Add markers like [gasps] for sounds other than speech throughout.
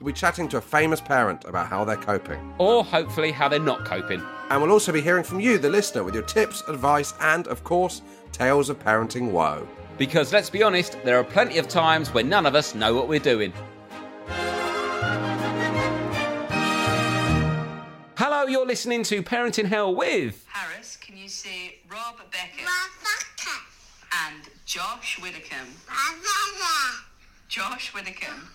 we'll be chatting to a famous parent about how they're coping. Or hopefully how they're not coping. And we'll also be hearing from you, the listener, with your tips, advice, and of course, tales of parenting woe. Because let's be honest, there are plenty of times when none of us know what we're doing. Hello, you're listening to Parenting Hell with. Harris, can you see Rob Beckett and Josh Widdicombe? Josh Widdicombe.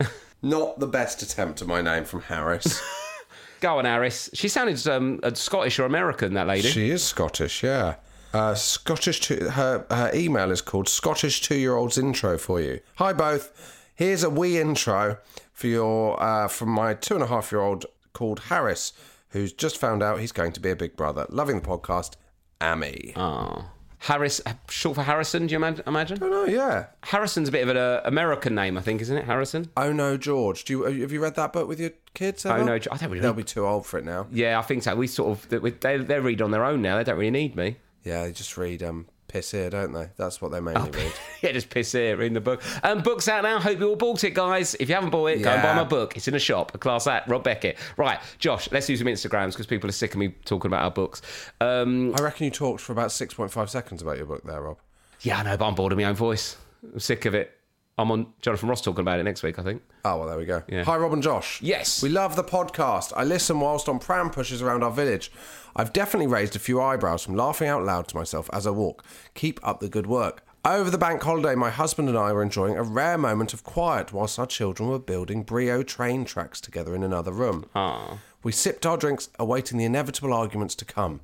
[laughs] Not the best attempt at my name from Harris. [laughs] Go on, Harris. She sounded um, uh, Scottish or American, that lady. she is Scottish, yeah. Uh, Scottish. Two, her her email is called Scottish Two Year Olds Intro for you. Hi both. Here's a wee intro for your uh, from my two and a half year old called Harris, who's just found out he's going to be a big brother. Loving the podcast, Amy. Oh. Harris, short for Harrison, do you ima- imagine? Oh no, yeah. Harrison's a bit of an uh, American name, I think, isn't it? Harrison? Oh no, George. Do you have you read that book with your kids? Ever? Oh no, I don't really. They'll be too old for it now. Yeah, I think so. We sort of they they they read on their own now. They don't really need me. Yeah, they just read um piss here, don't they? That's what they mainly read. [laughs] yeah, just piss here reading the book. Um, book's out now. Hope you all bought it, guys. If you haven't bought it, go and buy my book. It's in a shop. A Class Act Rob Beckett. Right, Josh. Let's do some Instagrams because people are sick of me talking about our books. Um, I reckon you talked for about six point five seconds about your book there, Rob. yeah, I know, but I'm bored of my own voice. I'm sick of it. I'm on Jonathan Ross talking about it next week. I think. Oh well, there we go. Yeah. Hi, Rob and Josh. Yes. we love the podcast. I listen whilst on pram pushes around our village. I've definitely raised a few eyebrows from laughing out loud to myself as I walk. Keep up the good work. Over the bank holiday, my husband and I were enjoying a rare moment of quiet whilst our children were building Brio train tracks together in another room. Ah. We sipped our drinks, awaiting the inevitable arguments to come.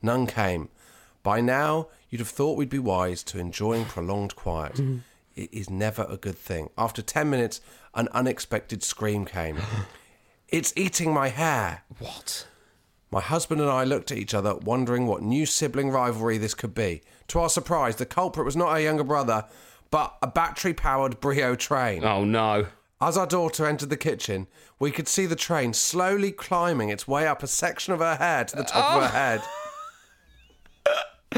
None came. By now, you'd have thought we'd be wise to enjoying prolonged quiet. [laughs] It is never a good thing. After 10 minutes, an unexpected scream came. [laughs] it's eating my hair. What? My husband and I looked at each other, wondering what new sibling rivalry this could be. To our surprise, the culprit was not our younger brother, but a battery powered Brio train. Oh no. As our daughter entered the kitchen, we could see the train slowly climbing its way up a section of her hair to the top of her oh. head. [laughs]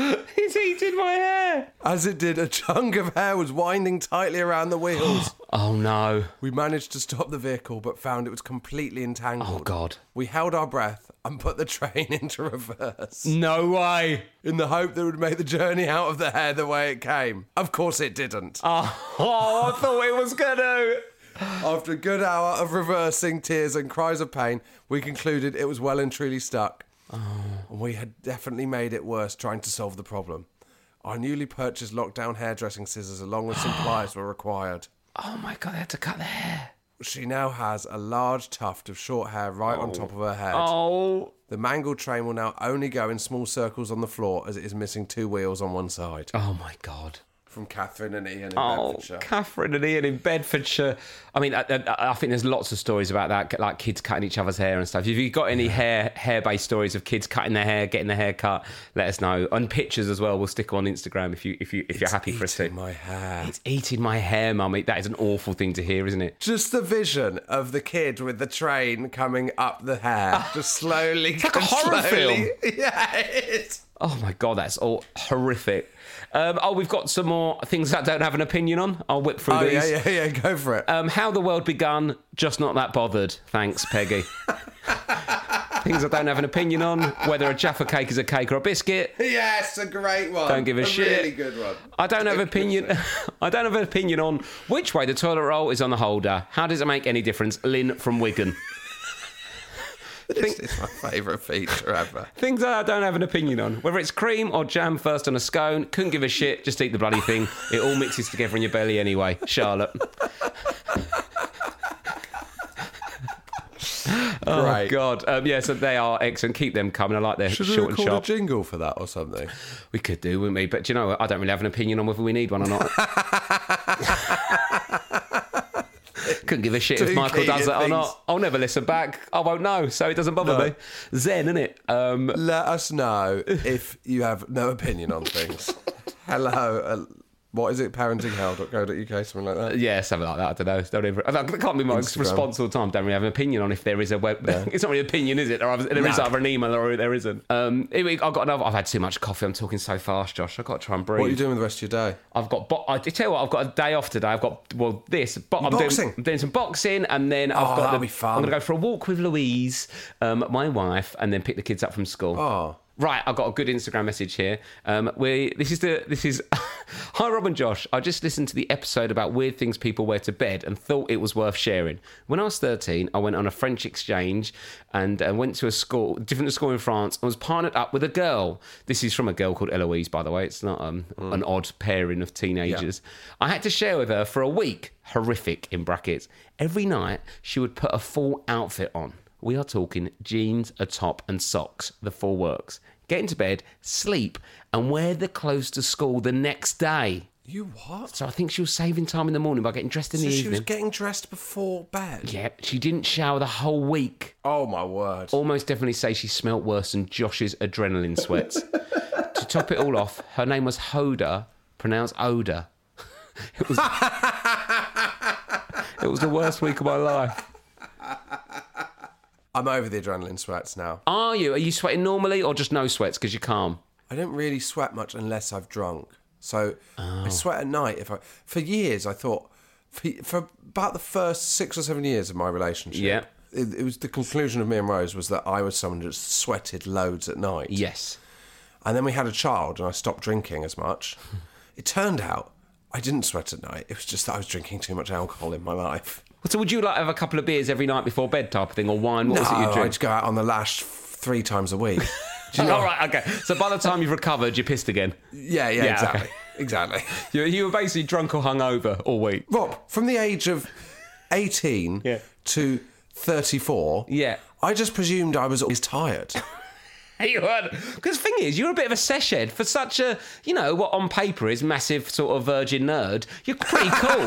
[laughs] He's eating my hair. As it did, a chunk of hair was winding tightly around the wheels. [gasps] Oh no. we managed to stop the vehicle, but found it was completely entangled. Oh god. We held our breath and put the [laughs] train into reverse No way. in the hope that it would make the journey out of the hair the way it came. Of course, it didn't. Oh, [laughs] oh I thought it was gonna. After a good hour of reversing tears and cries of pain, we concluded it was well and truly stuck. And we had definitely made it worse trying to solve the problem. Our newly purchased lockdown hairdressing scissors, along with some pliers, were required. Oh my god, they had to cut the hair. She now has a large tuft of short hair right on top of her head. Oh. oh. The mangled train will now only go in small circles on the floor as it is missing two wheels on one side. Oh my god. From Catherine and Ian in Oh, Bedfordshire. Catherine and Ian in Bedfordshire. I mean, I, I, I think there's lots of stories about that, like kids cutting each other's hair and stuff. If you've got any hair hair based stories of kids cutting their hair, getting their hair cut, let us know. And pictures as well. We'll stick on Instagram if you if you if you're happy for us to. Eating my hair. It's eating my hair, mummy. That is an awful thing to hear, isn't it? Just the vision of the kid with the train coming up the hair, ah. just slowly. like a horror slowly. [laughs] Yeah, it is. Oh my god, that's all horrific. Um, oh, we've got some more things that I don't have an opinion on. I'll whip through Oh these. yeah, yeah, yeah. Go for it. Um, how the world begun, just not that bothered. Thanks, Peggy. [laughs] Things I don't have an opinion on, whether a Jaffa cake is a cake or a biscuit. yes, a great one. Don't give a, shit. Really good one. I don't have [laughs] opinion. [laughs] I don't have an opinion on which way the toilet roll is on the holder. How does it make any difference? Lynn from Wigan. This is my favourite feature ever. [laughs] Things I don't have an opinion on. Whether it's cream or jam first on a scone, couldn't give a shit. Just eat the bloody thing. It all mixes together in your belly anyway. Charlotte. [laughs] Oh Great. God. Um, yeah, so they are excellent. Keep them coming. I like their Should we short and record sharp. a jingle for that or something? We could do, wouldn't we? But do you know. I don't really have an opinion on whether we need one or not. [laughs] Couldn't give a shit if Michael does it or not. I'll never listen back. I won't know, so it doesn't bother No. me. Zen, innit? Um, Let us know if you have no opinion on things. [laughs] Hello. What is it? Parentinghell.co.uk, something like that. yeah, something like that. I don't know. Don't even, I can't be my Instagram. response all the time. Don't really have an opinion on if there is a web. [laughs] it's not really an opinion, is it? There, there is No. either an email or there isn't. Um, anyway, I've got another. I've had too much coffee. I'm talking so fast, Josh. I've got to try and breathe. What are you doing with the rest of your day? I've got. Bo- I tell you what, I've got a day off today. I've got well this, but I'm boxing? doing, I'm doing some boxing, and then I've oh, got. The. I'm going to go for a walk with Louise, um, my wife, and then pick the kids up from school. Oh. Right, I've got a good Instagram message here. Um, we this is the this is [laughs] hi Rob and Josh. I just listened to the episode about weird things people wear to bed and thought it was worth sharing. When I was thirteen, I went on a French exchange and uh, went to a school, different school in France, and was partnered up with a girl. This is from a girl called Eloise, by the way. It's not um, an odd pairing of teenagers. I had to share with her for a week. Horrific in brackets. Every night she would put a full outfit on. We are talking jeans, a top, and socks, the full works. Get into bed, sleep, and wear the clothes to school the next day. You what? So I think she was saving time in the morning by getting dressed in the evening. So the she evening. was getting dressed before bed? Yeah, she didn't shower the whole week. Oh, my word. Almost definitely say she smelt worse than Josh's adrenaline sweats. [laughs] to top it all off, her name was Hoda, pronounced Oda. [laughs] it was [laughs] It was the worst week of my life. I'm over the adrenaline sweats now. Are you? Are you sweating normally or just no sweats because you're calm? I don't really sweat much unless I've drunk. So Oh. I sweat at night. If I for years I thought for, for about the first six or seven years of my relationship, Yeah. it, it was the conclusion of me and Rose was that I was someone who just sweated loads at night. Yes. And then we had a child, and I stopped drinking as much. [laughs] It turned out I didn't sweat at night. It was just that I was drinking too much alcohol in my life. So would you like have a couple of beers every night before bed type of thing or wine? What was it you No, I drink? just go out on the lash three times a week. [laughs] You know? All right, okay. So by the time you've recovered, you're pissed again. Yeah, yeah, Yeah, exactly, okay. exactly. [laughs] You, you were basically drunk or hungover all week. Rob, from the age of 18 Yeah. to 34, Yeah. I just presumed I was always tired. [laughs] You heard? Because the thing is, you're a bit of a sesh head for such a, you know, what on paper is massive sort of virgin nerd. You're pretty cool.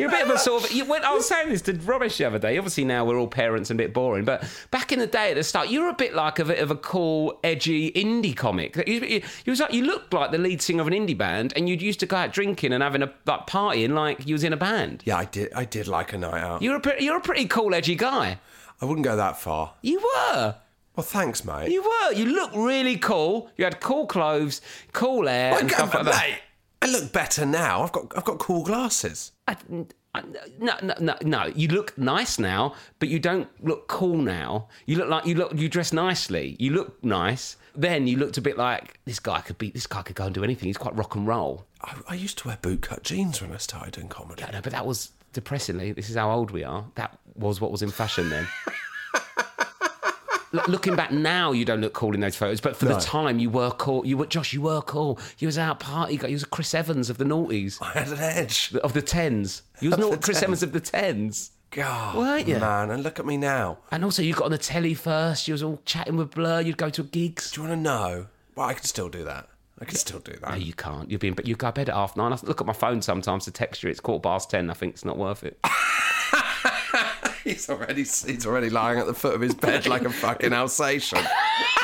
You're a bit of a sort of. You, when I was saying this to Romesh the other day. Obviously now we're all parents and a bit boring, but back in the day at the start, you were a bit like a bit of a cool, edgy indie comic. You, you, you was like you looked like the lead singer of an indie band, and you'd used to go out drinking and having a like partying like you was in a band. yeah, I did. I did like a night out. You're a you're a pretty cool, edgy guy. I wouldn't go that far. You were. Well, thanks, mate. You were. You looked really cool. You had cool clothes, cool hair, and I, stuff like that. mate, I look better now. I've got I've got cool glasses. I, I, no, no, no, no. You look nice now, but you don't look cool now. You look like you look. You dress nicely. You look nice. Then you looked a bit like this guy could be. This guy could go and do anything. He's quite rock and roll. I, I used to wear bootcut jeans when I started doing comedy. I know, but that was depressingly. This is how old we are. That was what was in fashion then. [laughs] Look- Looking back now, you don't look cool in those photos, but for No. the time, you were cool. You were Josh. You were cool. You was out party. You was a Chris Evans of the noughties, I had an edge. of the tens. You was not Chris tens. Evans of the tens. God, Weren't you? man, and look at me now. And also, you got on the telly first. You was all chatting with Blur. You'd go to gigs. Do you want to know? Well, I can still do that. I can still do that. No, you can't. You're being, but you go to bed at half nine. I look at my phone sometimes to text you. It's quarter past ten. I think it's not worth it. [laughs] He's already he's already lying at the foot of his bed like a fucking Alsatian. [laughs]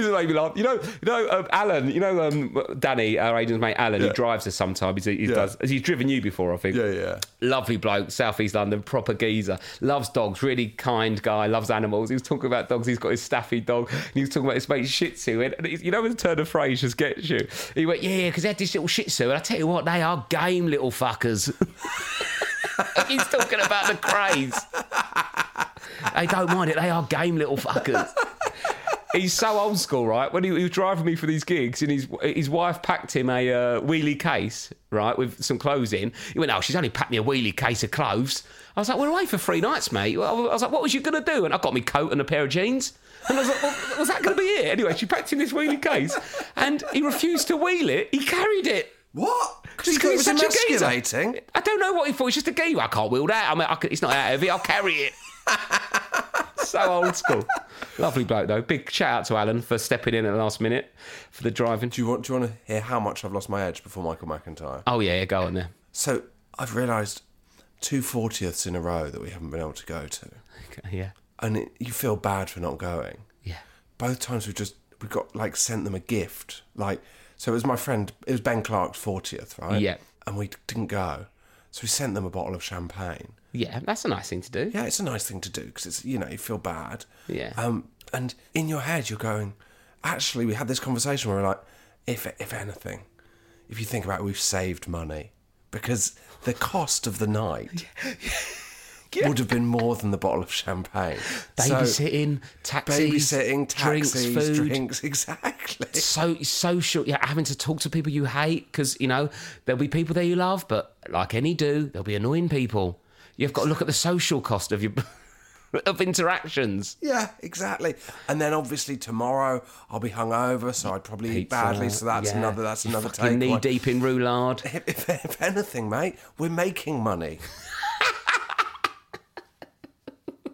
this is made me laugh. You know, you know, um, Alan. You know, um, Danny, our agent's mate, Alan. He drives us sometimes. He, he does. He's driven you before, I think. yeah. Yeah. Lovely bloke, Southeast London, proper geezer. Loves dogs, really kind guy. Loves animals. He was talking about dogs. He's got his Staffy dog, and he was talking about his mate Shih Tzu. And he's- you know, when the turn of phrase just gets you. He went, yeah, because they had this little Shih Tzu, and I tell you what, they are game little fuckers. [laughs] he's talking about the craze. They don't mind it. They are game little fuckers. He's so old school, right? When he, he was driving me for these gigs, and his his wife packed him a uh, wheelie case, right, with some clothes in. He went, "Oh, she's only packed me a wheelie case of clothes." I was like, "We're away for three nights, mate." I was like, "What was you gonna do?" And I got me coat and a pair of jeans. And I was like, well, "Was that gonna be it?" Anyway, she packed him this wheelie case, and he refused to wheel it. He carried it. What? Because he 'cause thought it was he's such a geezer. I don't know what he thought. He's just a geezer. I can't wheel that. I mean, I could, it's not of it. I'll carry it. [laughs] so old school. Lovely bloke though. Big shout out to Alan for stepping in at the last minute for the driving. Do you want? Do you want to hear how much I've lost my edge before Michael McIntyre? Oh yeah, yeah, go on there. So I've realised two fortieths in a row that we haven't been able to go to, Okay, yeah, and it, you feel bad for not going. yeah. Both times we just we got like sent them a gift, like so it was my friend, it was Ben Clark's fortieth, right? Yeah. and we didn't go, so we sent them a bottle of champagne. Yeah, that's a nice thing to do. Yeah, it's a nice thing to do because it's you know you feel bad. Yeah. Um, and in your head you're going, actually, we had this conversation where we're like, if if anything, if you think about it, we've saved money because the cost of the night [laughs] would have been more than the bottle of champagne. So, Babysitting, taxis, babysitting, taxis, drinks, food. drinks, [laughs] exactly. So social, yeah, having to talk to people you hate because you know there'll be people there you love, but like any do, there'll be annoying people. You've got to look at the social cost of your [laughs] of interactions. Yeah, exactly. And then obviously tomorrow I'll be hungover, so I'd probably eat badly. So that's yeah. another that's another take. knee one. deep in roulade. If, [laughs] if, if anything, mate, we're making money.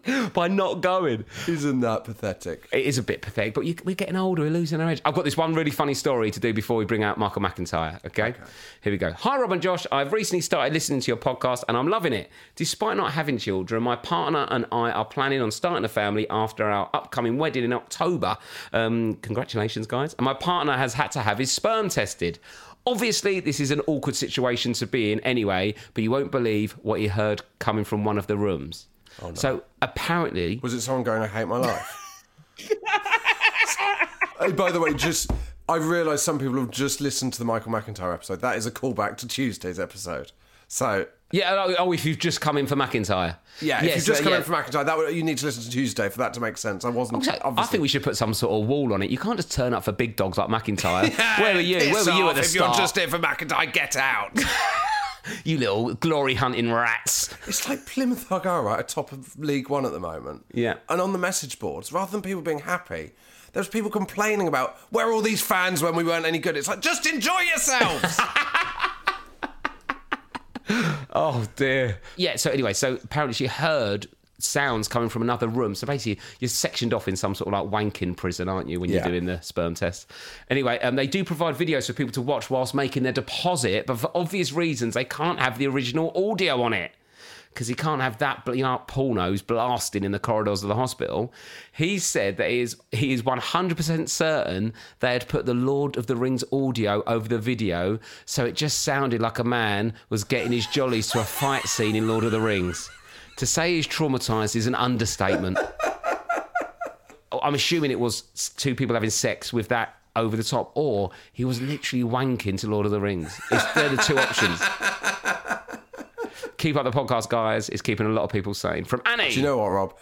[laughs] by not going. Isn't that pathetic? It is a bit pathetic, but you, we're getting older, we're losing our edge. I've got this one really funny story to do before we bring out Michael McIntyre, okay? Here we go. Hi, Rob and Josh. I've recently started listening to your podcast and I'm loving it. Despite not having children, my partner and I are planning on starting a family after our upcoming wedding in October. Um, congratulations, guys. And my partner has had to have his sperm tested. Obviously, this is an awkward situation to be in anyway, but you won't believe what he heard coming from one of the rooms. Oh, so apparently, Was it someone going, I hate my life? [laughs] hey, by the way, just I've realised some people have just listened to the Michael McIntyre episode. That is a callback to Tuesday's episode. So Yeah, oh, oh, if you've just come in for McIntyre. yeah, if Yes, you've just come yeah. in for McIntyre, that would, you need to listen to Tuesday for that to make sense. I wasn't. So, I think we should put some sort of wall on it. You can't just turn up for big dogs like McIntyre. [laughs] Where were you? Where were you at the if start? If you're just here for McIntyre, get out. [laughs] [laughs] You little glory hunting rats. It's like Plymouth Argyle at top of League One at the moment. Yeah. And on the message boards, rather than people being happy, there's people complaining about where are all these fans when we weren't any good. It's like just enjoy yourselves. [laughs] [laughs] Oh dear. Yeah. So anyway, so apparently she heard sounds coming from another room. So basically, you're sectioned off in some sort of like wanking prison, aren't you, when you're Yeah. doing the sperm test? Anyway, um, they do provide videos for people to watch whilst making their deposit, but for obvious reasons, they can't have the original audio on it. Because he can't have that you know, pornos blasting in the corridors of the hospital. He said that he is he is one hundred percent certain they had put the Lord of the Rings audio over the video, so it just sounded like a man was getting his jollies to a fight scene in Lord of the Rings. To say he's traumatized is an understatement. [laughs] I'm assuming it was two people having sex with that over the top, or he was literally wanking to Lord of the Rings. It's, they're the two [laughs] options. Keep up the podcast, guys. It's keeping a lot of people sane. From Annie. Do you know what, Rob?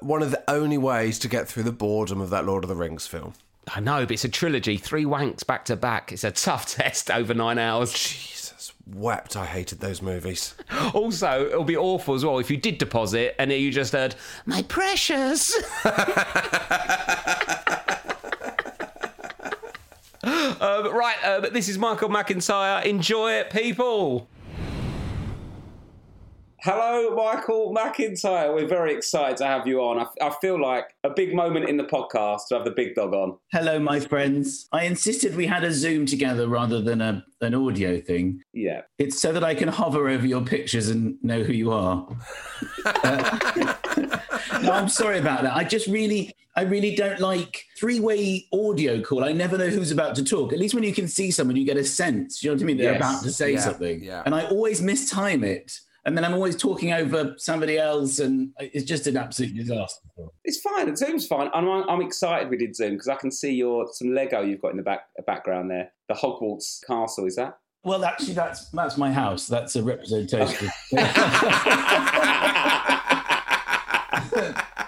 One of the only ways to get through the boredom of that Lord of the Rings film. I know, but it's a trilogy, three wanks back to back. It's a tough [laughs] test over nine hours. Jesus, wept. I hated those movies. [laughs] Also, it'll be awful as well if you did deposit and you just heard, my precious. [laughs] um, right, um, this is Michael McIntyre. Enjoy it, people. Hello, Michael McIntyre. We're very excited to have you on. I, I feel like a big moment in the podcast to have the big dog on. Hello, my friends. I insisted we had a Zoom together rather than a, an audio thing. Yeah. It's so that I can hover over your pictures and know who you are. Uh, [laughs] no, I'm sorry about that. I just really, I really don't like three-way audio call. I never know who's about to talk. At least when you can see someone, you get a sense. You know what I mean? They're Yes. about to say Yeah, something. yeah. And I always mistime it. And then I'm always talking over somebody else, and it's just an absolute disaster. It's fine. Zoom's fine. I'm, I'm excited we did Zoom because I can see your some Lego you've got in the back background there. The Hogwarts castle, is that? Well, actually, that's that's my house. That's a representation. [laughs] [laughs]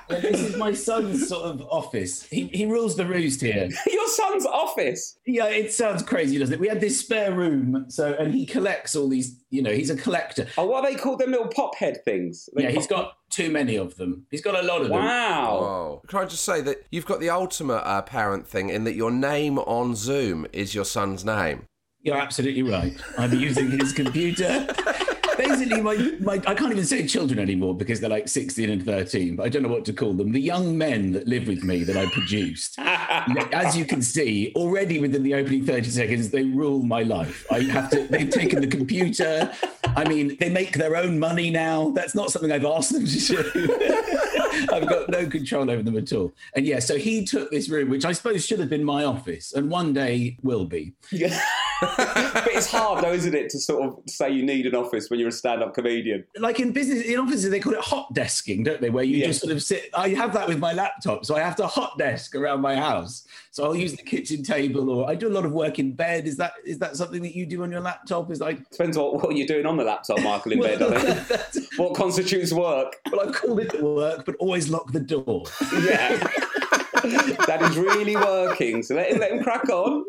this is my son's sort of office. He, he rules the roost here. [laughs] your son's office. Yeah, it sounds crazy, doesn't it? We had this spare room, so and he collects all these. You know, he's a collector. Oh, what are they called? Them little pop head things. They Yeah, he's got too many of them. He's got a lot of them. Wow. Can I just say that you've got the ultimate uh, parent thing in that your name on Zoom is your son's name. You're absolutely right. I'm using his computer. [laughs] basically my, my I can't even say children anymore because they're like 16 and 13, but I don't know what to call them. The young men that live with me that I produced, [laughs] as you can see, already within the opening 30 seconds, they rule my life. I have to, they've taken the computer. I mean, they make their own money now. That's not something I've asked them to do. [laughs] I've got no control over them at all. And yeah, so he took this room, which I suppose should have been my office, and one day will be. Yeah. [laughs] but it's hard though, isn't it, to sort of say you need an office when you're a stand-up comedian. Like in business, in offices, they call it hot desking, don't they? Where you Yeah. just sort of sit. I have that with my laptop, so I have to hot desk around my house. So I'll use the kitchen table, or I do a lot of work in bed. Is that is that something that you do on your laptop? Is like Depends what, what you're doing on the laptop, Michael, in bed. I think. [laughs] What constitutes work? well, I've called it work, but always lock the door. Yeah. [laughs] that is really working. So let him, let him crack on.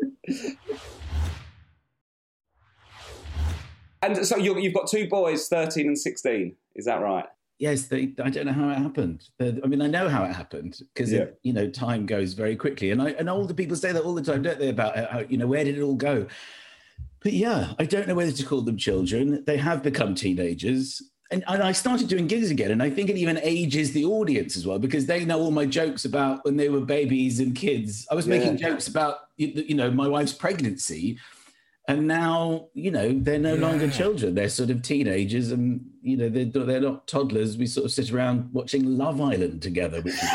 And so you you've got two boys, 13 and 16. Is that right? Yes, they, I don't know how it happened. The- I mean, I know how it happened because Yeah. you know time goes very quickly, and I and older people say that all the time, don't they? About uh, how, you know where did it all go? But yeah, I don't know whether to call them children. They have become teenagers. And, and I started doing gigs again, and I think it even ages the audience as well because they know all my jokes about when they were babies and kids. I was making jokes about you know my wife's pregnancy, and now you know they're no longer children. They're sort of teenagers and you know they're, they're not toddlers. We sort of sit around watching love island together which is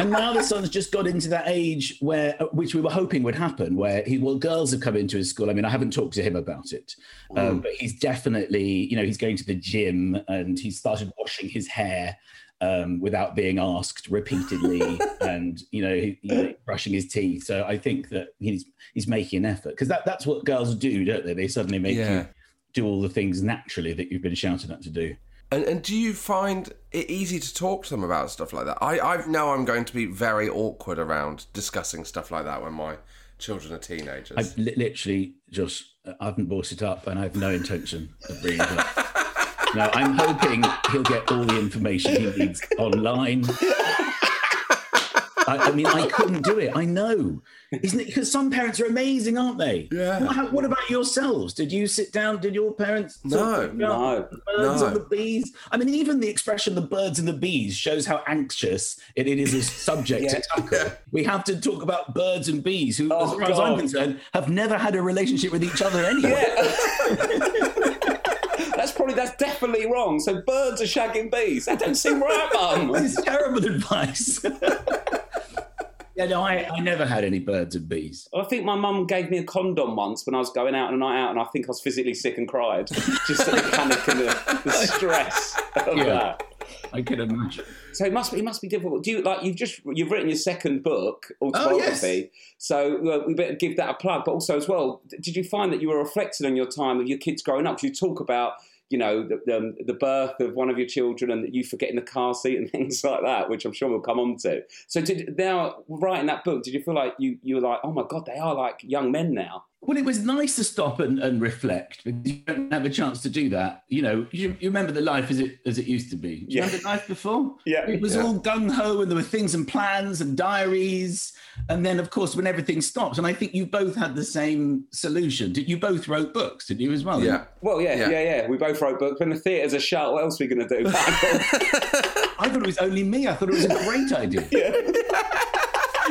and now the son's just got into that age where uh, which we were hoping would happen where he well girls have come into his school i mean i haven't talked to him about it um, but he's definitely you know he's going to the gym and he's started washing his hair um, without being asked repeatedly, [laughs] and you know, he, you know, brushing his teeth. So I think that he's he's making an effort because that, that's what girls do, don't they? They suddenly make Yeah. you do all the things naturally that you've been shouted at to do. And, and do you find it easy to talk to them about stuff like that? I, I know I'm going to be very awkward around discussing stuff like that when my children are teenagers. I've li- literally just I haven't brought it up, and I have no intention of bringing it up. [laughs] No, I'm hoping he'll get all the information he needs [laughs] online. I, I mean, I couldn't do it. I know, isn't it? Because some parents are amazing, aren't they? Yeah. What, what about yourselves? Did you sit down? Did your parents? No, no, the birds no. and the bees. I mean, even the expression "the birds and the bees" shows how anxious it, it is a subject to tackle. We have to talk about birds and bees, who, Oh, as far as I'm concerned, have never had a relationship with each other anyway. [laughs] That's probably that's definitely wrong. So birds are shagging bees. That don't seem right, mum. [laughs] Is terrible advice. [laughs] yeah, no, I, I never had any birds and bees. I think my mum gave me a condom once when I was going out on a night out, and I think I was physically sick and cried [laughs] just the panic and the, the stress of Yeah. that. I can imagine. So it must be it must be difficult. Do you like you've just you've written your second book Oh, autobiography? So uh, we better give that a plug. But also as well, did you find that you were reflecting on your time of your kids growing up? you talk about you know the, the um, the birth of one of your children and that you forgetting the car seat and [laughs] things like that, which I'm sure we'll come on to. So did now writing that book, did you feel like you you were like, oh my god, they are like young men now? Well, it was nice to stop and, and reflect because you don't have a chance to do that. You know, you, you remember the life as it as it used to be. Do you Yeah. remember life before? Yeah. It was Yeah. all gung ho and there were things and plans and diaries. And then, of course, when everything stops, and I think you both had the same solution. Did you both wrote books? Did you as well? yeah. Well, yeah, Yeah. yeah, yeah. We both wrote books. When the theatre's a shut, what else are we going to do? [laughs] [laughs] I thought it was only me. I thought it was a great idea. [laughs]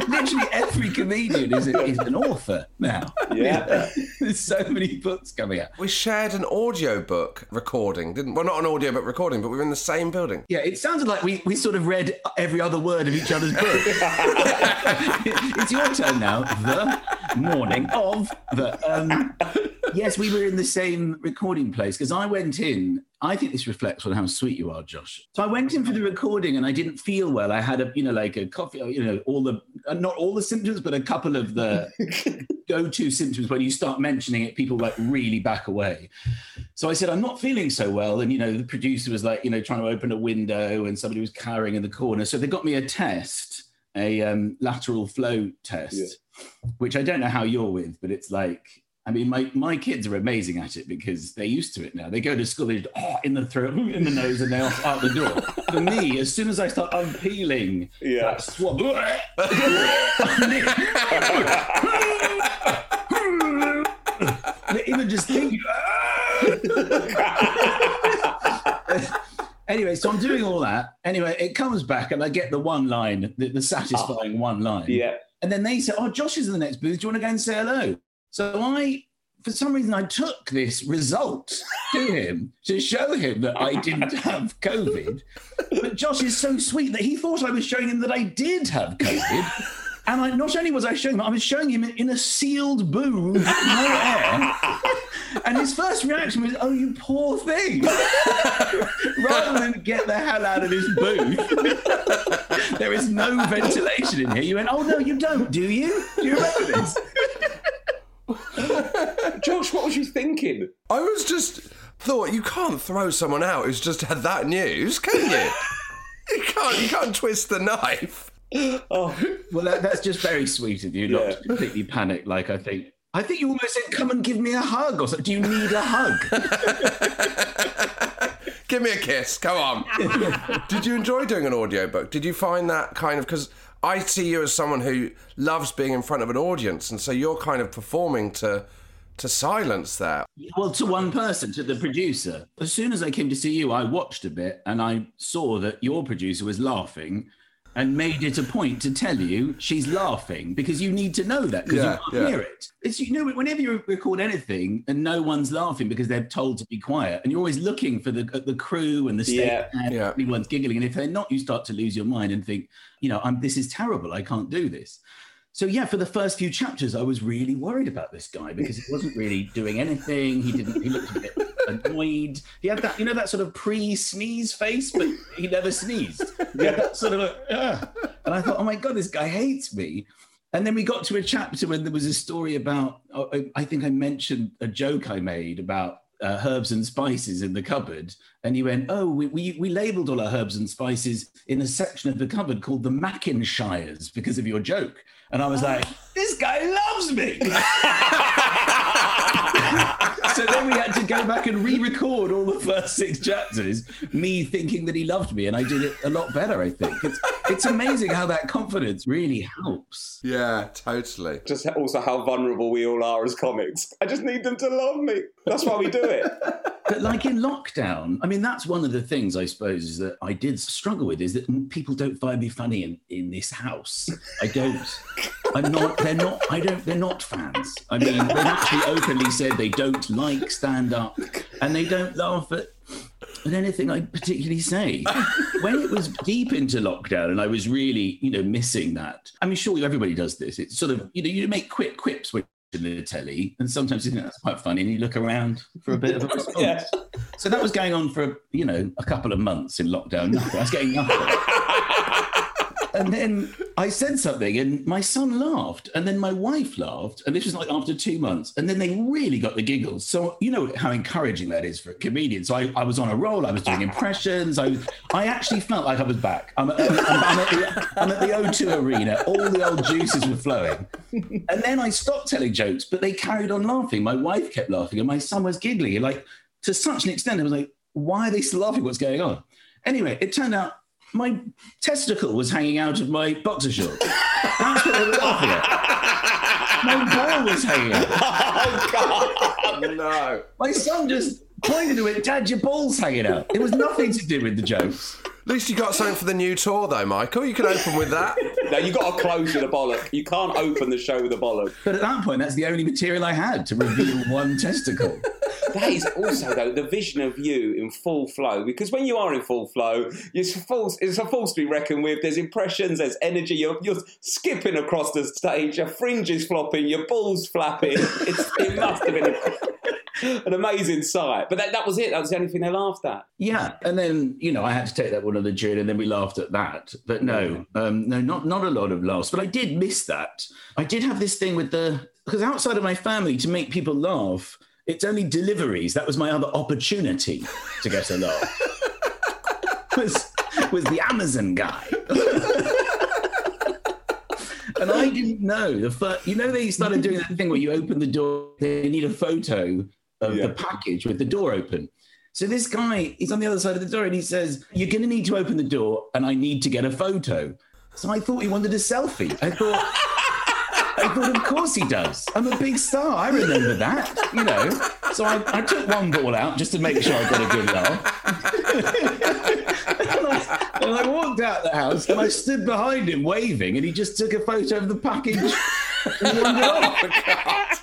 [laughs] Literally every comedian is, is an author now. Yeah. [laughs] There's so many books coming out. We shared an audiobook recording, didn't well not an audio book recording, but we were in the same building. Yeah, it sounded like we, we sort of read every other word of each other's book. [laughs] it's your turn now. The morning of the. Um, yes, we were in the same recording place because I went in. I think this reflects on how sweet you are, Josh. So I went in for the recording and I didn't feel well. I had a, you know, like a coffee, you know, all the, uh, not all the symptoms, but a couple of the [laughs] go-to symptoms when you start mentioning it, people like really back away. So I said, I'm not feeling so well. And, you know, the producer was like, you know, trying to open a window and somebody was cowering in the corner. So they got me a test, a um, lateral flow test, which I don't know how you're with, but it's like, I mean, my, my kids are amazing at it because they're used to it now. They go to school, they just, oh, in the throat, [laughs] in the nose, and they're out the door. For me, as soon as I start unpeeling Yeah. that swab, [laughs] [laughs] even just thinking, anyway, so I'm doing all that. Anyway, it comes back and I get the one line, the, the satisfying ah. one line. Yeah. And then they say, Oh, Josh is in the next booth. Do you want to go and say hello? So I, for some reason, I took this result [laughs] to him to show him that I didn't have COVID. But Josh is so sweet that he thought I was showing him that I did have COVID. And I, not only was I showing him, I was showing him in a sealed booth, no air. [laughs] And his first reaction was, "Oh, you poor thing!" [laughs] Rather than get the hell out of this booth. [laughs] there is no ventilation in here. You went, "Oh no, you don't, do you? Do you remember this?" [laughs] Josh, what was you thinking? I was just thought you can't throw someone out who's just had that news, can you? you can't. You can't twist the knife. [gasps] Oh well, that, that's just very sweet of you, not to completely panic. Like I think, I think you almost said, "Come and give me a hug," or something. Do you need a hug? [laughs] Give me a kiss. Come on. [laughs] Did you enjoy doing an audiobook? Did you find that kind of because I see you as someone who loves being in front of an audience, and so you're kind of performing to to silence that. Well, to one person, to the producer. As soon as I came to see you, I watched a bit and I saw that your producer was laughing and made it a point to tell you she's laughing because you need to know that because Yeah, you can't yeah. hear it. It's you know whenever you record anything and no one's laughing because they're told to be quiet and you're always looking for the the crew and the stage Yeah, and yeah. everyone's giggling and if they're not, you start to lose your mind and think, you know, I'm this is terrible. I can't do this. So yeah, for the first few chapters, I was really worried about this guy because he wasn't really doing anything. He didn't. He looked a bit annoyed. He had that, you know, that sort of pre-sneeze face, but he never sneezed. He had that sort of, a, and I thought, oh my god, this guy hates me. And then we got to a chapter when there was a story about. oh, I think I mentioned a joke I made about uh, herbs and spices in the cupboard, and he went, "Oh, we, we we labelled all our herbs and spices in a section of the cupboard called the McIntyres because of your joke." And I was like, "This guy loves me." [laughs] so then we had to go back and re-record all the first six chapters, me thinking that he loved me, and I did it a lot better. I think it's it's amazing how that confidence really helps. Yeah, totally. Just also how vulnerable we all are as comics. I just need them to love me. That's why we do it. But like in lockdown, I mean, that's one of the things I suppose is that I did struggle with is that people don't find me funny in, in this house. I don't. I'm not. They're not. I don't. They're not fans. I mean, they've actually openly said they don't like stand up, and they don't laugh at at anything I particularly say. When it was deep into lockdown and I was really, you know, missing that. I mean, sure, everybody does this. It's sort of, you know, you make quick quips when in the telly, and sometimes you think that's quite funny, and you look around for a bit of a response. [laughs] Yeah. So that was going on for you know a couple of months in lockdown. Nothing. I was getting nothing. And then I said something, and my son laughed, and then my wife laughed, and this was like after two months, and then they really got the giggles. So you know how encouraging that is for a comedian. So I, I was on a roll. I was doing impressions. I I actually felt like I was back. I'm, I'm, I'm at, the, I'm at the O2 arena. All the old juices were flowing. And then I stopped telling jokes, but they carried on laughing. My wife kept laughing, and my son was giggling. Like to such an extent, I was like, "Why are they still laughing? What's going on?" Anyway, it turned out my testicle was hanging out of my boxer shorts. That's what they were laughing at. My ball was hanging out. [laughs] Oh, no. My son just pointed to it, Dad, your ball's hanging out. It was nothing to do with the jokes. At least you got something for the new tour, though, Michael. You can open with that. No, you got to close with a bollock. You can't open the show with a bollock. But at that point, that's the only material I had to reveal one testicle. That is also though the vision of you in full flow because when you are in full flow, it's a force, it's a force to be reckoned with. There's impressions, there's energy. You're, you're skipping across the stage. Your fringe is flopping, your balls flapping. It's, it must have been a, an amazing sight. But that, that was it. That was the only thing they laughed at. Yeah, and then you know I had to take that one on the chin, and then we laughed at that. But no, um, no, not not a lot of laughs. But I did miss that. I did have this thing with the because outside of my family to make people laugh, it's only deliveries. That was my other opportunity to get a laugh. was was the Amazon guy. [laughs] And I didn't know the first, you know, they started doing that thing where you open the door, they need a photo of Yeah. the package with the door open. So this guy, is on the other side of the door and he says, You're going to need to open the door and I need to get a photo. So I thought he wanted a selfie. I thought, I thought, of course he does. I'm a big star. I remember that, you know. So I, I took one ball out just to make sure I got a good laugh. and, [laughs] I, and I walked out the house and I stood behind him waving, and he just took a photo of the package and wandered [laughs]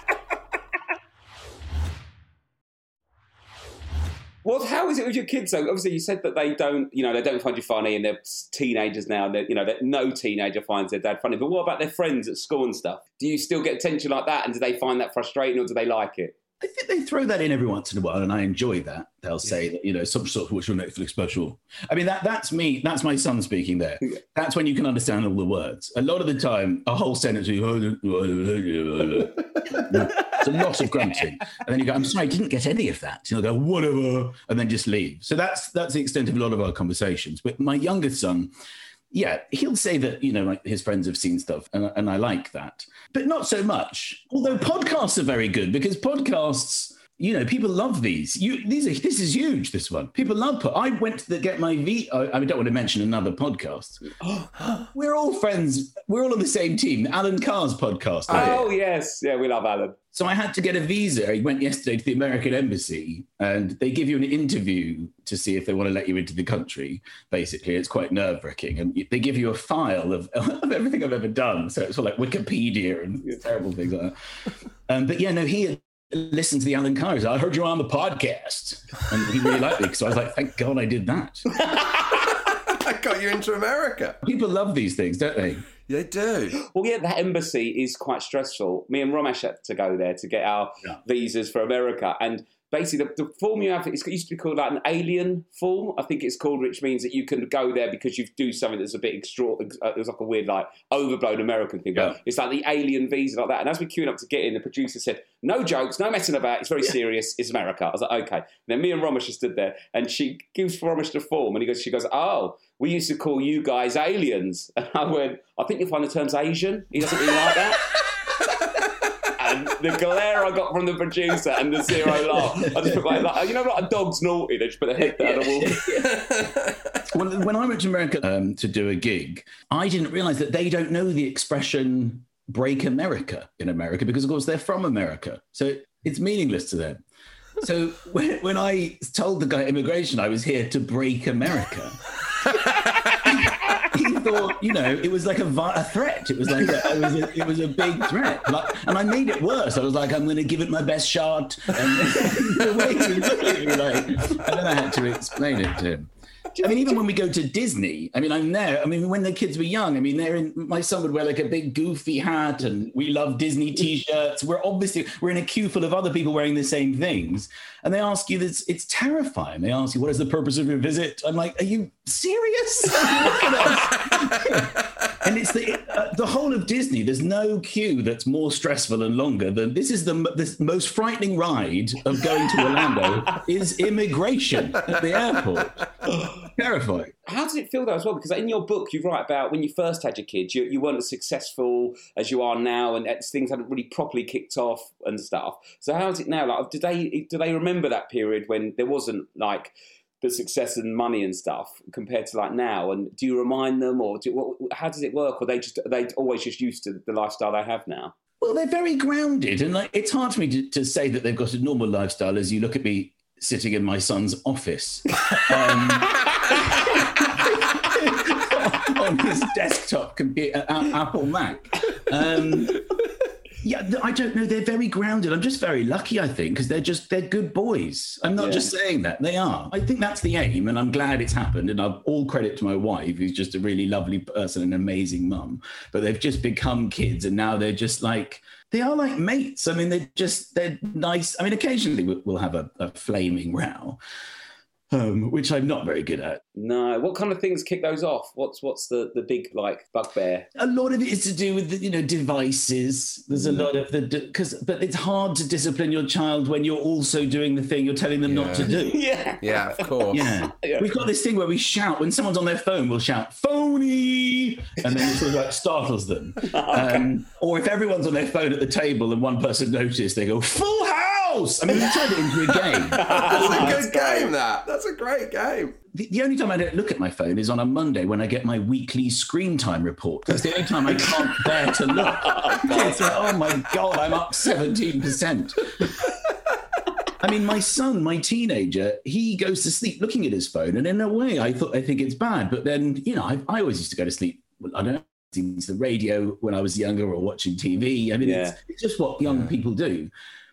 Well, how is it with your kids? though? obviously, you said that they don't, you know, they don't find you funny, and they're teenagers now. And that you know, that no teenager finds their dad funny. But what about their friends at school and stuff? Do you still get attention like that, and do they find that frustrating, or do they like it? I think they throw that in every once in a while, and I enjoy that. They'll say that you know some sort of what's your Netflix special. I mean that that's me. That's my son speaking there. That's when you can understand all the words. A lot of the time, a whole sentence. [laughs] [laughs] It's a lot of grunting, and then you go, "I'm sorry, I didn't get any of that." And they'll go, "Whatever," and then just leave. So that's that's the extent of a lot of our conversations. But my youngest son, yeah, he'll say that you know like his friends have seen stuff, and and I like that, but not so much. Although podcasts are very good because podcasts. You know, people love these. You, these are this is huge. This one, people love. po- I went to the, get my V. I, I don't want to mention another podcast. [gasps] we're all friends. We're all on the same team. Alan Carr's podcast. Oh yes, yeah, we love Alan. So I had to get a visa. I went yesterday to the American embassy, and they give you an interview to see if they want to let you into the country. Basically, it's quite nerve wracking, and they give you a file of, [laughs] of everything I've ever done. So it's all like Wikipedia and terrible things like that. Um, but yeah, no, he listened to the Alan Carr's. I heard you on the podcast, and he really liked me. So I was like, thank God I did that. [laughs] I got you into America. People love these things, don't they? They do. Well, yeah, that embassy is quite stressful. Me and Romesh had to go there to get our Yeah. visas for America, and basically the, the form you have it's, it used to be called like an alien form. I think it's called, which means that you can go there because you do something that's a bit extra. Uh, it was like a weird, like overblown American thing. Yeah. It's like the alien visa, like that. And as we queued up to get in, the producer said, "No jokes, no messing about. It's very serious. It's America." I was like, "Okay." And then me and Romesh just stood there, and she gives Romesh the form, and he goes, "She goes, oh." We used to call you guys aliens. [laughs] And I went, I think you'll find the term's Asian. He doesn't really like that. [laughs] and the glare I got from the producer and the zero laugh, I just put my, like, you know, like a dog's naughty, they just put their head down and walk. [laughs] when, when I went to America um, to do a gig, I didn't realize that they don't know the expression break America in America because, of course, they're from America. So it's meaningless to them. So when, when I told the guy at immigration I was here to break America, [laughs] he thought, you know, it was like a, a threat. It was like a, it, was a, it was a big threat. And I made it worse. I was like, I'm going to give it my best shot. And [laughs] the way he like, and then I had to explain it to him. I mean, even when we go to Disney, I mean, I'm there. I mean, when the kids were young, I mean, they're in. My son would wear like a big goofy hat, and we love Disney T-shirts. We're obviously we're in a queue full of other people wearing the same things, and they ask you this. It's terrifying. They ask you, "What is the purpose of your visit?" I'm like, "Are you serious?" [laughs] And it's the uh, the whole of Disney. There's no queue that's more stressful and longer than this. Is the the most frightening ride of going to Orlando is immigration at the airport. Terrifying. How does it feel though as well? Because in your book, you write about when you first had your kids, you, you weren't as successful as you are now, and things hadn't really properly kicked off and stuff. So how is it now? Like, do they do they remember that period when there wasn't like the success and money and stuff compared to like now? And do you remind them, or do, what, how does it work? Or they just they always just used to the lifestyle they have now? Well, they're very grounded, and like it's hard for me to, to say that they've got a normal lifestyle as you look at me sitting in my son's office um, [laughs] on his desktop computer, Apple Mac. Um, yeah, I don't know. They're very grounded. I'm just very lucky, I think, because they're just they're good boys. I'm not Yeah. just saying that they are. I think that's the aim, and I'm glad it's happened. And I've all credit to my wife, who's just a really lovely person, and an amazing mum. But they've just become kids, and now they're just like they are like mates. I mean, they're just they're nice. I mean, occasionally we- we'll have a, a flaming row, um, which I'm not very good at. No. What kind of things kick those off? What's what's the the big like bugbear? a lot of it is to do with the, you know devices there's a lot of the because but it's hard to discipline your child when you're also doing the thing you're telling them not to do [laughs] Yeah. Yeah, of course. yeah. [laughs] Yeah. we've got this thing where we shout when someone's on their phone we'll shout phony and then it sort of like startles them [laughs] um, or if everyone's on their phone at the table and one person noticed they go full house false. I mean, we turned it into a game. [laughs] That's a good game, that. That's a great game. The, the only time I don't look at my phone is on a Monday when I get my weekly screen time report. That's the only time I can't bear to look. [laughs] It's like, oh my God, I'm up 17%. I mean, my son, my teenager, he goes to sleep looking at his phone, and in a way, I thought I think it's bad. But then, you know, I, I always used to go to sleep. I don't know, listening to the radio when I was younger or watching TV. I mean, Yeah. it's, it's just what young people do.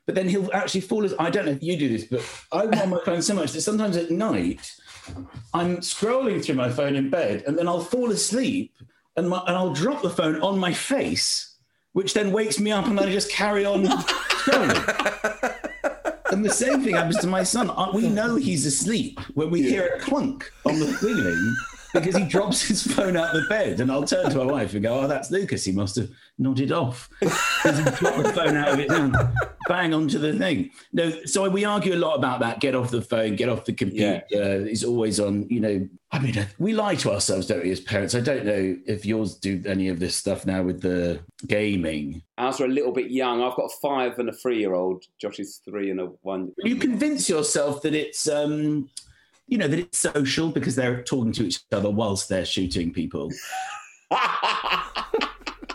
But then he'll actually fall. As, I don't know if you do this, but I'm on my phone so much that sometimes at night I'm scrolling through my phone in bed, and then I'll fall asleep, and, my, and I'll drop the phone on my face, which then wakes me up, and then I just carry on [laughs] scrolling. And the same thing happens to my son. We know he's asleep when we hear a clunk on the ceiling because he drops his phone out the bed. And I'll turn to my wife and go, Oh, that's Lucas. He must have nodded off. Because he dropped the phone out of it down, bang onto the thing. No, so we argue a lot about that. Get off the phone, get off the computer. It's always on, you know. I mean, uh, we lie to ourselves, don't we, as parents? I don't know if yours do any of this stuff now with the gaming. Ours are a little bit young. I've got a five and a three year old. Josh is three and a one. you convince yourself that it's um you know that it's social because they're talking to each other whilst they're shooting people [laughs]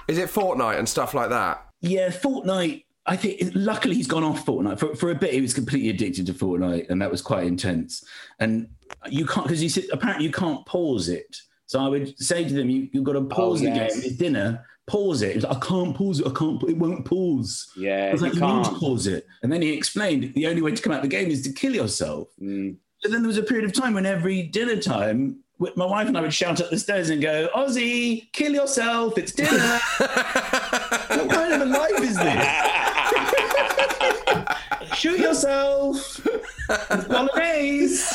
Is it Fortnite and stuff like that? yeah fortnite i think luckily he's gone off fortnite for, for a bit he was completely addicted to fortnite and that was quite intense and you can't because you said apparently you can't pause it so i would say to them you, you've got to pause yes. the game it's dinner pause it He was like, i can't pause it i can't it won't pause Yeah, I was like, you you need to can't. pause it. And then he explained the only way to come out of the game is to kill yourself. Mm. So then there was a period of time when every dinner time, my wife and I would shout up the stairs and go, Ozzy, kill yourself, it's dinner. [laughs] what kind of a life is this? [laughs] Shoot yourself. [laughs] It's bolognese.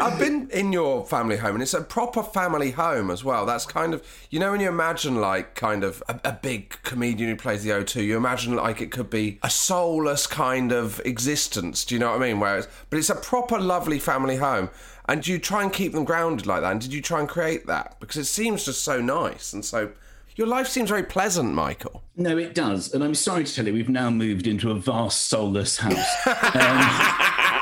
I've been in your family home, and it's a proper family home as well. That's kind of, you know, when you imagine like kind of a, a big comedian who plays the O2, you imagine like it could be a soulless kind of existence. Do you know what I mean? Whereas, but it's a proper lovely family home. And do you try and keep them grounded like that? And did you try and create that? Because it seems just so nice and so. Your life seems very pleasant, Michael. No, it does. And I'm sorry to tell you, we've now moved into a vast soulless house. [laughs] Um,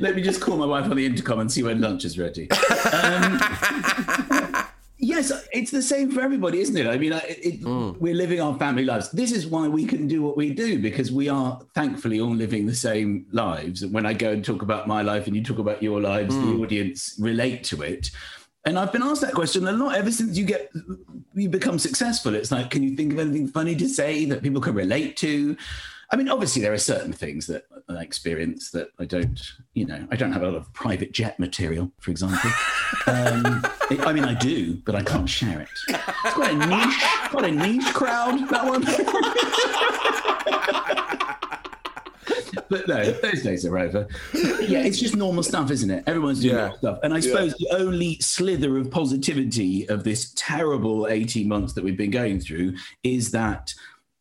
let me just call my wife on the intercom and see when lunch is ready. Um, [laughs] yes, it's the same for everybody, isn't it? I mean, it, we're living our family lives. This is why we can do what we do because we are thankfully all living the same lives. And when I go and talk about my life and you talk about your lives, the audience relate to it. And I've been asked that question a lot ever since you get you become successful. It's like, can you think of anything funny to say that people can relate to? I mean, obviously there are certain things that I experience that I don't, you know, I don't have a lot of private jet material, for example. [laughs] Um, I mean, I do, but I can't share it. It's quite a niche, quite a niche crowd. That one. [laughs] but no, those days are over. Yeah, it's just normal stuff, isn't it? Everyone's doing Yeah. normal stuff. And I suppose the only slither of positivity of this terrible 18 months that we've been going through is that,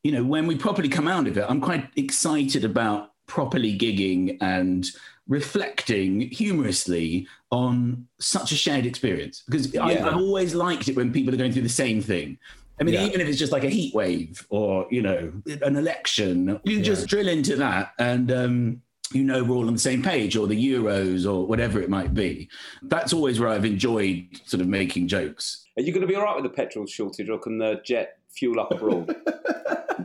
you know, when we properly come out of it, I'm quite excited about properly gigging and reflecting humorously on such a shared experience because I, Yeah. I've always liked it when people are going through the same thing. I mean, Yeah. even if it's just like a heat wave or you know an election, you just drill into that, and um, you know we're all on the same page, or the Euros, or whatever it might be. That's always where I've enjoyed sort of making jokes. Are you going to be all right with the petrol shortage, or can the jet fuel up abroad? [laughs]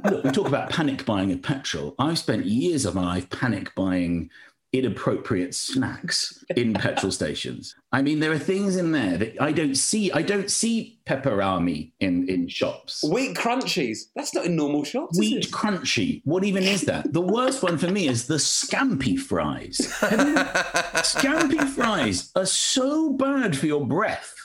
Look, we talk about panic buying of petrol. I've spent years of my life panic buying inappropriate snacks in [laughs] petrol stations. I mean, there are things in there that I don't see. I don't see Peperami in in shops. Wheat crunchies. That's not in normal shops. is Wheat it? crunchy. What even is that? The worst one for me is the scampi fries. Have you- [laughs] scampi fries are so bad for your breath.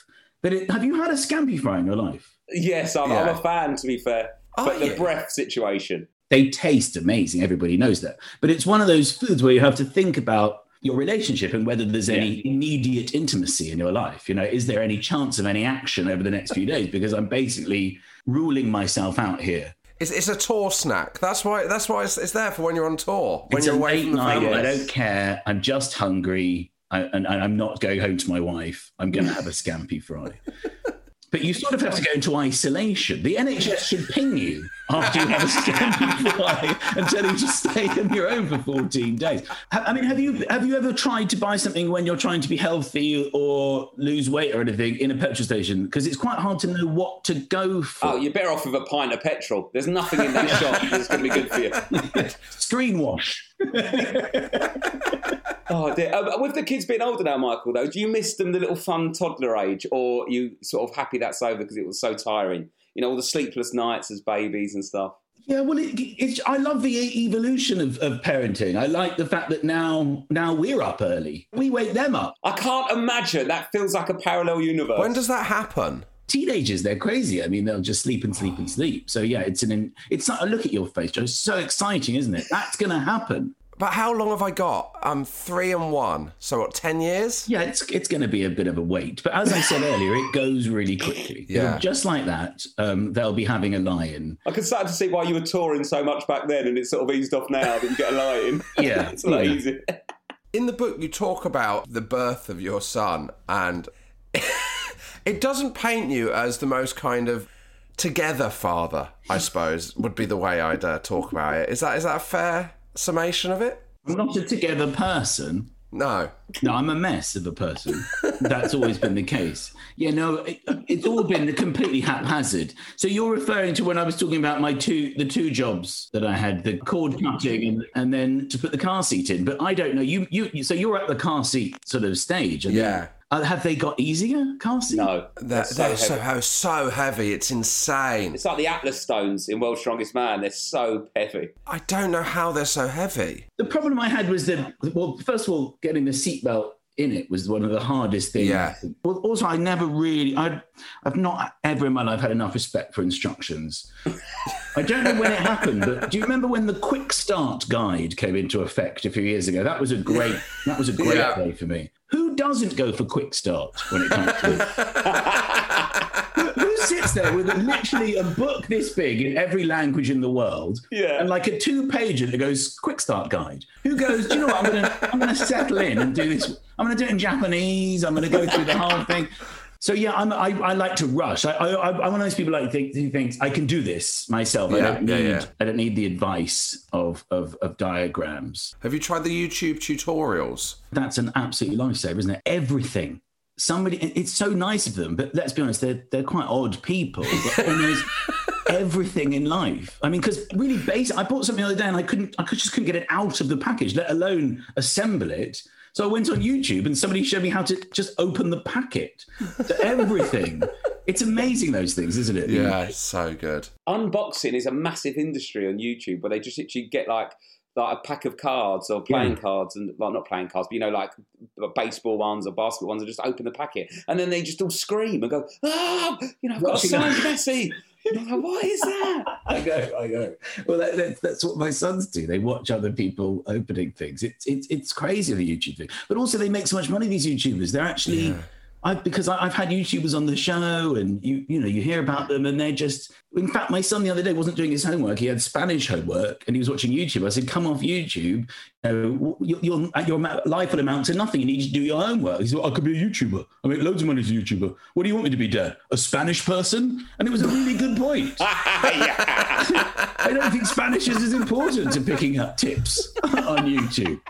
That it, have you had a scampi fry in your life? Yes, I'm, I'm a fan. To be fair, Oh, but the breath situation. They taste amazing. Everybody knows that. But it's one of those foods where you have to think about your relationship and whether there's any immediate intimacy in your life. You know, is there any chance of any action over the next few days? Because I'm basically ruling myself out here. It's, it's a tour snack. That's why. That's why it's, it's there for when you're on tour. When it's you're a away late from night. family. I don't care. I'm just hungry, I, and, and I'm not going home to my wife. I'm going to have a scampi fry. But you sort of have to go into isolation. The NHS should ping you after you have a scan [laughs] fly and tell you to stay on your own for 14 days. I mean, have you have you ever tried to buy something when you're trying to be healthy or lose weight or anything in a petrol station? Because it's quite hard to know what to go for. Oh, you're better off with a pint of petrol. There's nothing in that [laughs] shop that's going to be good for you. [laughs] Screen wash. Oh dear. Um, with the kids being older now, Michael, though, do you miss them the little fun toddler age, or are you sort of happy that's over because it was so tiring? You know, all the sleepless nights as babies and stuff. Yeah, well, it, it's, I love the evolution of, of parenting. I like the fact that now now we're up early. We wake them up. I can't imagine. That feels like a parallel universe. When does that happen? Teenagers, they're crazy. I mean, they'll just sleep and sleep and sleep. So yeah, it's an it's not a look at your face, Joe. It's so exciting, isn't it? That's going to happen. But how long have I got? I'm three and one. So what? Ten years? Yeah, it's it's going to be a bit of a wait. But as I said [laughs] earlier, it goes really quickly. Yeah. It'll- just like that, um, they'll be having a lion. I can start to see why you were touring so much back then, and it's sort of eased off now that you get a lie in. [laughs] Yeah, [laughs] it's a lot yeah. easier. In the book, you talk about the birth of your son, and it doesn't paint you as the most kind of together father. I suppose would be the way I'd uh, talk about it. Is that is that fair summation of it? I'm not a together person. No. No, I'm a mess of a person. That's always been the case. Yeah, no, it, it's all been completely haphazard. So you're referring to when I was talking about my two, the two jobs that I had, the cord cutting and, and then to put the car seat in. But I don't know. You, you, so you're at the car seat sort of stage. Yeah. Uh, have they got easier car? No, They're, that's they're so so, heavy. so heavy. It's insane. It's like the Atlas stones in World's Strongest Man. They're so heavy. I don't know how they're so heavy. The problem I had was that, well, first of all, getting the seatbelt in it was one of the hardest things. Yeah. Well, also, I never really, I, I've not ever in my life had enough respect for instructions. I don't know when it happened, but do you remember when the quick start guide came into effect a few years ago? That was a great, that was a great Yeah. day for me. Who doesn't go for quick start when it comes to who, [laughs] who sits there with literally a book this big in every language in the world, Yeah. and like a two-pager that goes quick start guide? Who goes? Do you know what? I'm gonna I'm gonna settle in and do this. I'm gonna do it in Japanese. I'm gonna go through the whole thing. So yeah, I'm, I I like to rush. I I I- I'm one of those people like think, who thinks I can do this myself. I Yeah, don't yeah, need yeah. I don't need the advice of of of diagrams. Have you tried the YouTube tutorials? That's an absolute lifesaver, isn't it? Everything. Somebody, it's so nice of them, but let's be honest, they're they're quite odd people. [laughs] Almost everything in life. I mean, because really, basic. I bought something the other day and I couldn't, I just couldn't get it out of the package, let alone assemble it. So I went on YouTube and somebody showed me how to just open the packet. So everything. [laughs] it's amazing those things, isn't it? Yeah, it's so good. Unboxing is a massive industry on YouTube where they just literally get like like a pack of cards or playing Yeah. cards and well not playing cards, but you know like baseball ones or basketball ones, and just open the packet and then they just all scream and go, ah, you know, I've got a Rushing signed. Messi. [laughs] Like, what is that? [laughs] I go, I go. Well, that, that, that's what my sons do. They watch other people opening things. It's it's it's crazy the YouTube thing, but also they make so much money. These YouTubers, they're actually. I, because I, I've had YouTubers on the show, and you you know you hear about them, and they're just. In fact, my son the other day wasn't doing his homework; he had Spanish homework, and he was watching YouTube. I said, "Come off YouTube. You know, your, your your life will amount to nothing. You need to do your homework." He said, "I could be a YouTuber. I make loads of money as a YouTuber. What do you want me to be, Dad? A Spanish person?" And it was a really good point. [laughs] [laughs] I don't think Spanish is as important to picking up tips [laughs] on YouTube.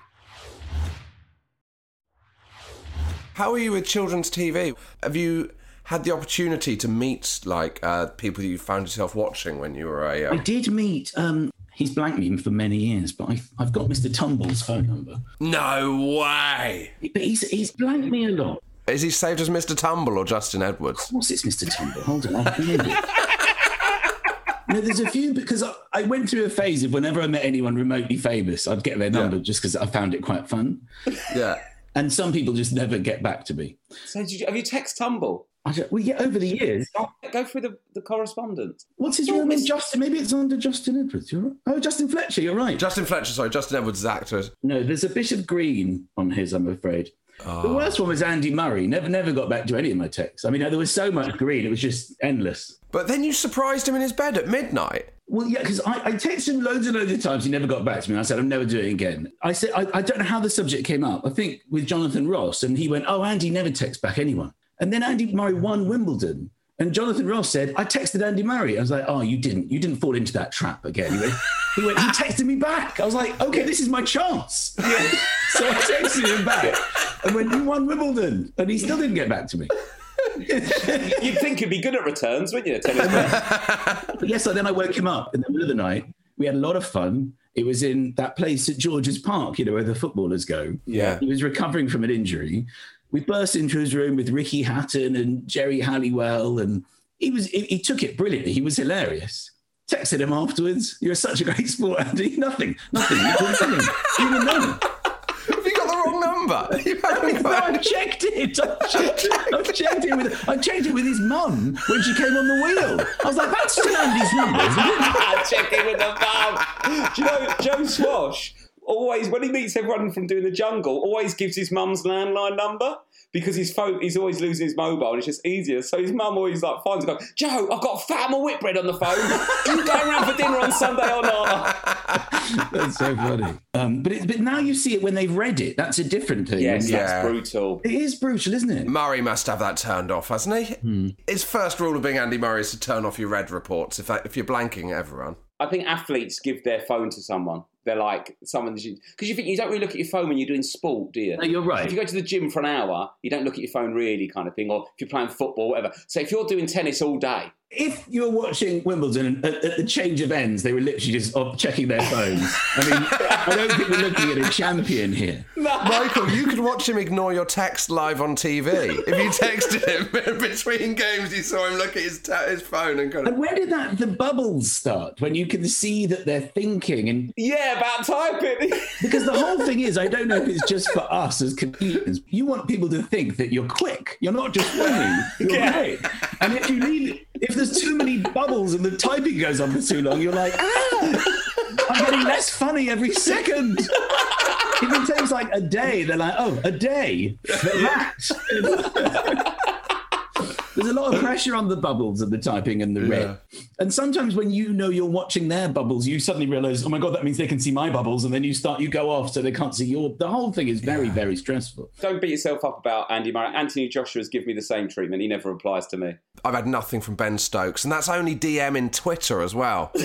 How are you with children's TV? Have you had the opportunity to meet like uh, people you found yourself watching when you were a? a? I did meet. Um, he's blanked me for many years, but I, I've got Mr. Tumble's phone number. No way. But he's he's blanked me a lot. Is he saved as Mr. Tumble or Justin Edwards? What's this, Mr. Tumble? Hold on, it. [laughs] No, there's a few because I, I went through a phase of whenever I met anyone remotely famous, I'd get their number just because I found it quite fun. Yeah. And some people just never get back to me. So did you, have you text Tumble? I don't, well, yeah, over the years. Go through the, the correspondence. What's his real name? Justin. Maybe it's under Justin Edwards. You're right. Oh, Justin Fletcher. You're right. Justin Fletcher, sorry, Justin Edwards' is actor. No, there's a Bishop Green on his, I'm afraid. The ah. worst one was Andy Murray. Never, never got back to any of my texts. I mean, there was so much green; it was just endless. But then you surprised him in his bed at midnight. Well, yeah, because I, I texted him loads and loads of times. He never got back to me. I said, I'm never doing it again. I said, I, I don't know how the subject came up. I think with Jonathan Ross, and he went, Oh, Andy never texts back anyone. And then Andy Murray won Wimbledon. And Jonathan Ross said, I texted Andy Murray. I was like, oh, you didn't. You didn't fall into that trap again. He went, he, went, he texted me back. I was like, okay, this is my chance. [laughs] so I texted him back and went, you won Wimbledon. And he still didn't get back to me. [laughs] You'd think he'd be good at returns, wouldn't you? Tennis player? But yes, so then I woke him up in the middle of the night. We had a lot of fun. It was in that place at George's Park, you know, where the footballers go. Yeah. He was recovering from an injury. We burst into his room with Ricky Hatton and Geri Halliwell, and he was he, he took it brilliantly. He was hilarious. Texted him afterwards. You're such a great sport, Andy. [laughs] Nothing, nothing. You didn't him. You didn't. Have you got the wrong number? [laughs] You haven't No, I got- [laughs] checked it. I checked it. I checked it with I checked it with his mum when she came on the wheel. I was like, that's still Andy's number, isn't it? With the mum. Do you know Joe Swash? Always when he meets everyone from doing the jungle, always gives his mum's landline number because his phone he's always losing his mobile and it's just easier. So his mum always like finds him going, Joe, I've got Fatima Whitbread on the phone. Are you going around for dinner on Sunday or not? [laughs] That's so funny. Um, but it, but now you see it when they've read it. That's a different thing. Yes, Yeah. that's brutal. It is brutal, isn't it? Murray must have that turned off, hasn't he? His first rule of being Andy Murray is to turn off your red reports if, if you're blanking everyone. I think athletes give their phone to someone. They're like someone because you think you don't really look at your phone when you're doing sport, do you? No, you're right. If you go to the gym for an hour, you don't look at your phone really, kind of thing. Or if you're playing football, whatever. So if you're doing tennis all day, If you were watching Wimbledon at, at the change of ends, they were literally just oh, checking their phones. I mean, I don't think we're looking at a champion here. Michael, you could watch him ignore your text live on TV. If you texted him [laughs] between games, you saw him look at his, ta- his phone and kind of. And where did that the bubbles start? When you can see that they're thinking, and yeah, about typing. [laughs] because the whole thing is, I don't know if it's just for us as comedians. You want people to think that you're quick. You're not just funny. You're Yeah. great. And if you leave, if there's too many bubbles and the typing goes on for too long, you're like, ah, I'm getting less funny every second. If it takes like a day, they're like, oh, a day for that. There's a lot of pressure on the bubbles and the typing and the red. And sometimes when you know you're watching their bubbles, you suddenly realize, oh my God, that means they can see my bubbles. And then you start, you go off so they can't see your. The whole thing is very, very stressful. Don't beat yourself up about Andy Murray. Anthony Joshua's given me the same treatment. He never replies to me. I've had nothing from Ben Stokes, and that's only DM in Twitter as well. [laughs]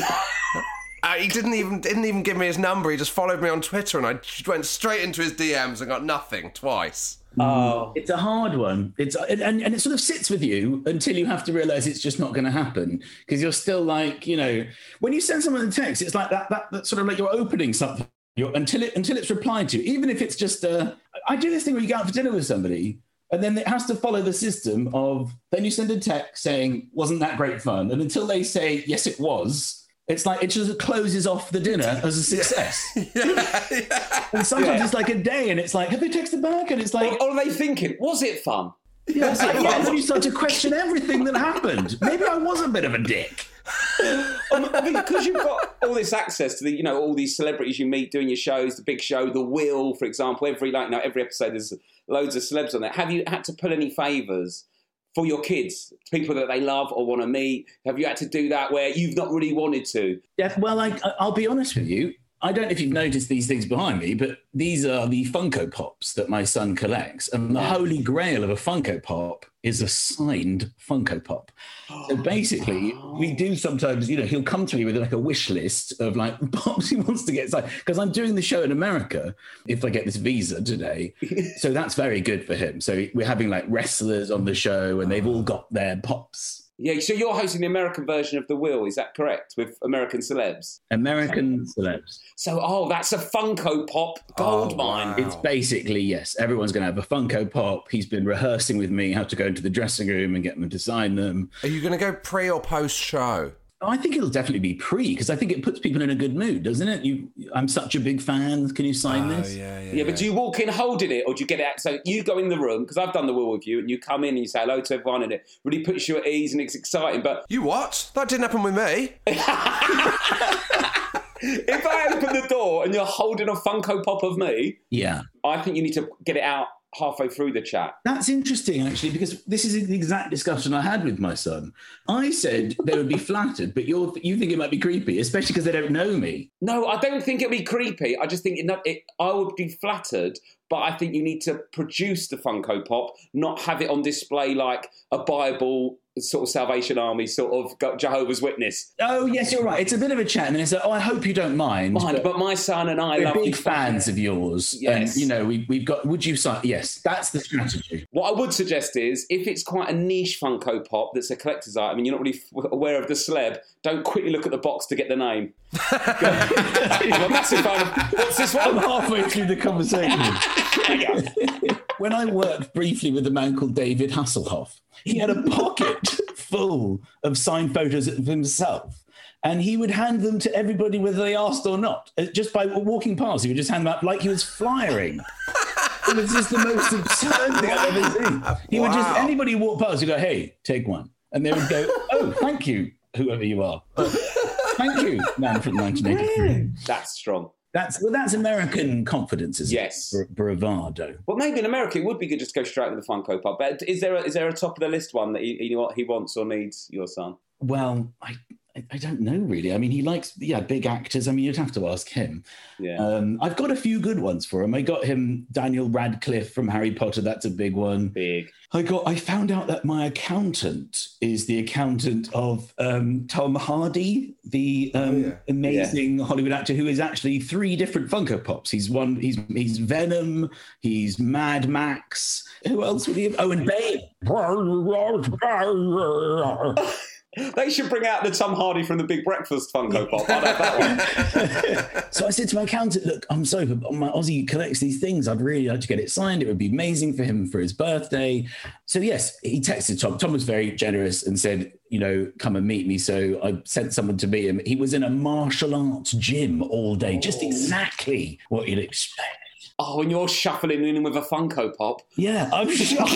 Uh, he didn't even didn't even give me his number. He just followed me on Twitter, and I went straight into his DMs and got nothing twice. Oh, It's a hard one. It's and, and it sort of sits with you until you have to realize it's just not going to happen because you're still like you know when you send someone a text, it's like that that, that sort of like you're opening something you're, until it until it's replied to, even if it's just uh, I do this thing where you go out for dinner with somebody. And then it has to follow the system of then you send a text saying, wasn't that great fun? And until they say, yes, it was, it's like it just closes off the dinner as a success. [laughs] [laughs] And sometimes it's like a day and it's like, have they texted back? And it's like, or, or are they thinking, was it fun? yeah, it's like, [laughs] yeah, and then you start to question everything that happened. Maybe I was a bit of a dick. Um, I mean, because you've got all this access to the, you know, all these celebrities you meet doing your shows, the big show, the Wheel, for example. Every like, you know, every episode there's loads of celebs on there. Have you had to pull any favors for your kids, people that they love or want to meet? Have you had to do that where you've not really wanted to? Yeah, well, I, I'll be honest with you. I don't know if you've noticed these things behind me, but these are the Funko Pops that my son collects. And the holy grail of a Funko Pop is a signed Funko Pop. So oh, basically, we do sometimes, you know, he'll come to me with like a wish list of like [laughs] pops he wants to get signed. Because I'm doing the show in America if I get this visa today. [laughs] so that's very good for him. So we're having like wrestlers on the show and they've all got their pops. Yeah, so you're hosting the American version of The Wheel, is that correct? With American celebs? American celebs. So, oh, that's a Funko Pop gold Oh, mine. wow. It's basically yes. Everyone's going to have a Funko Pop. He's been rehearsing with me how to go into the dressing room and get them to sign them. Are you going to go pre or post show? I think it'll definitely be pre because I think it puts people in a good mood, doesn't it? You, I'm such a big fan. Can you sign ah, this? Oh, yeah, yeah. Yeah, but do you walk in holding it, or do you get it out? So you go in the room because I've done the wheel with you, and you come in and you say hello to everyone, and it really puts you at ease and it's exciting. But You what? That didn't happen with me. [laughs] if I open the door and you're holding a Funko Pop of me, Yeah. I think you need to get it out halfway through the chat. That's interesting, actually, because this is the exact discussion I had with my son. I said they would be [laughs] flattered, but you're, you think it might be creepy, especially because they don't know me. No, I don't think it'd be creepy. I just think it, it, I would be flattered, but I think you need to produce the Funko Pop, not have it on display like a Bible sort of Salvation Army, sort of Jehovah's Witness. Oh yes, you're right. It's a bit of a chat, and then it's like, oh, I hope you don't mind. Mind, but but my son and I we're big fans of yours, Yes. and you know we, we've got. Would you sign? Yes, that's the strategy. What I would suggest is, if it's quite a niche Funko Pop that's a collector's item and you're not really f- aware of the celeb, don't quickly look at the box to get the name. [laughs] [laughs] I'm a massive fan of, what's this I'm halfway through the conversation. [laughs] [laughs] when I worked briefly with a man called David Hasselhoff, he had a pocket [laughs] full of signed photos of himself. And he would hand them to everybody whether they asked or not. Uh, Just by walking past, he would just hand them out like he was flyering. It was just the most absurd thing I've ever seen. He would just, anybody walked past, he'd go, hey, take one. And they would go, oh, thank you, whoever you are. Thank you, man from 1983. That's strong. That's well, that's American confidence, is Yes. it? Bra- bravado. Well, maybe in America it would be good just to go straight with the Funko Pop. But is there a, is there a top of the list one that he, he, he wants or needs your son? Well, I, I I don't know really. I mean, he likes yeah big actors. I mean, you'd have to ask him. Yeah. Um, I've got a few good ones for him. I got him Daniel Radcliffe from Harry Potter. That's a big one. Big. I got. I found out that my accountant is the accountant of um, Tom Hardy, the um, yeah. amazing Hollywood actor who is actually three different Funko Pops. He's one. He's he's Venom. He's Mad Max. Who else would he? Have? Oh, and Bane. They should bring out the Tom Hardy from the Big Breakfast Funko Pop. I'd have that one. [laughs] So I said to my accountant, "Look, I'm sorry, but my Ozzy collects these things. I'd really like to get it signed. It would be amazing for him for his birthday." So yes, he texted Tom. Tom was very generous and said, "You know, come and meet me." So I sent someone to meet him. He was in a martial arts gym all day, just oh. exactly what you'd expect. Oh, and you're shuffling in with a Funko Pop. Yeah, I'm [laughs] sure.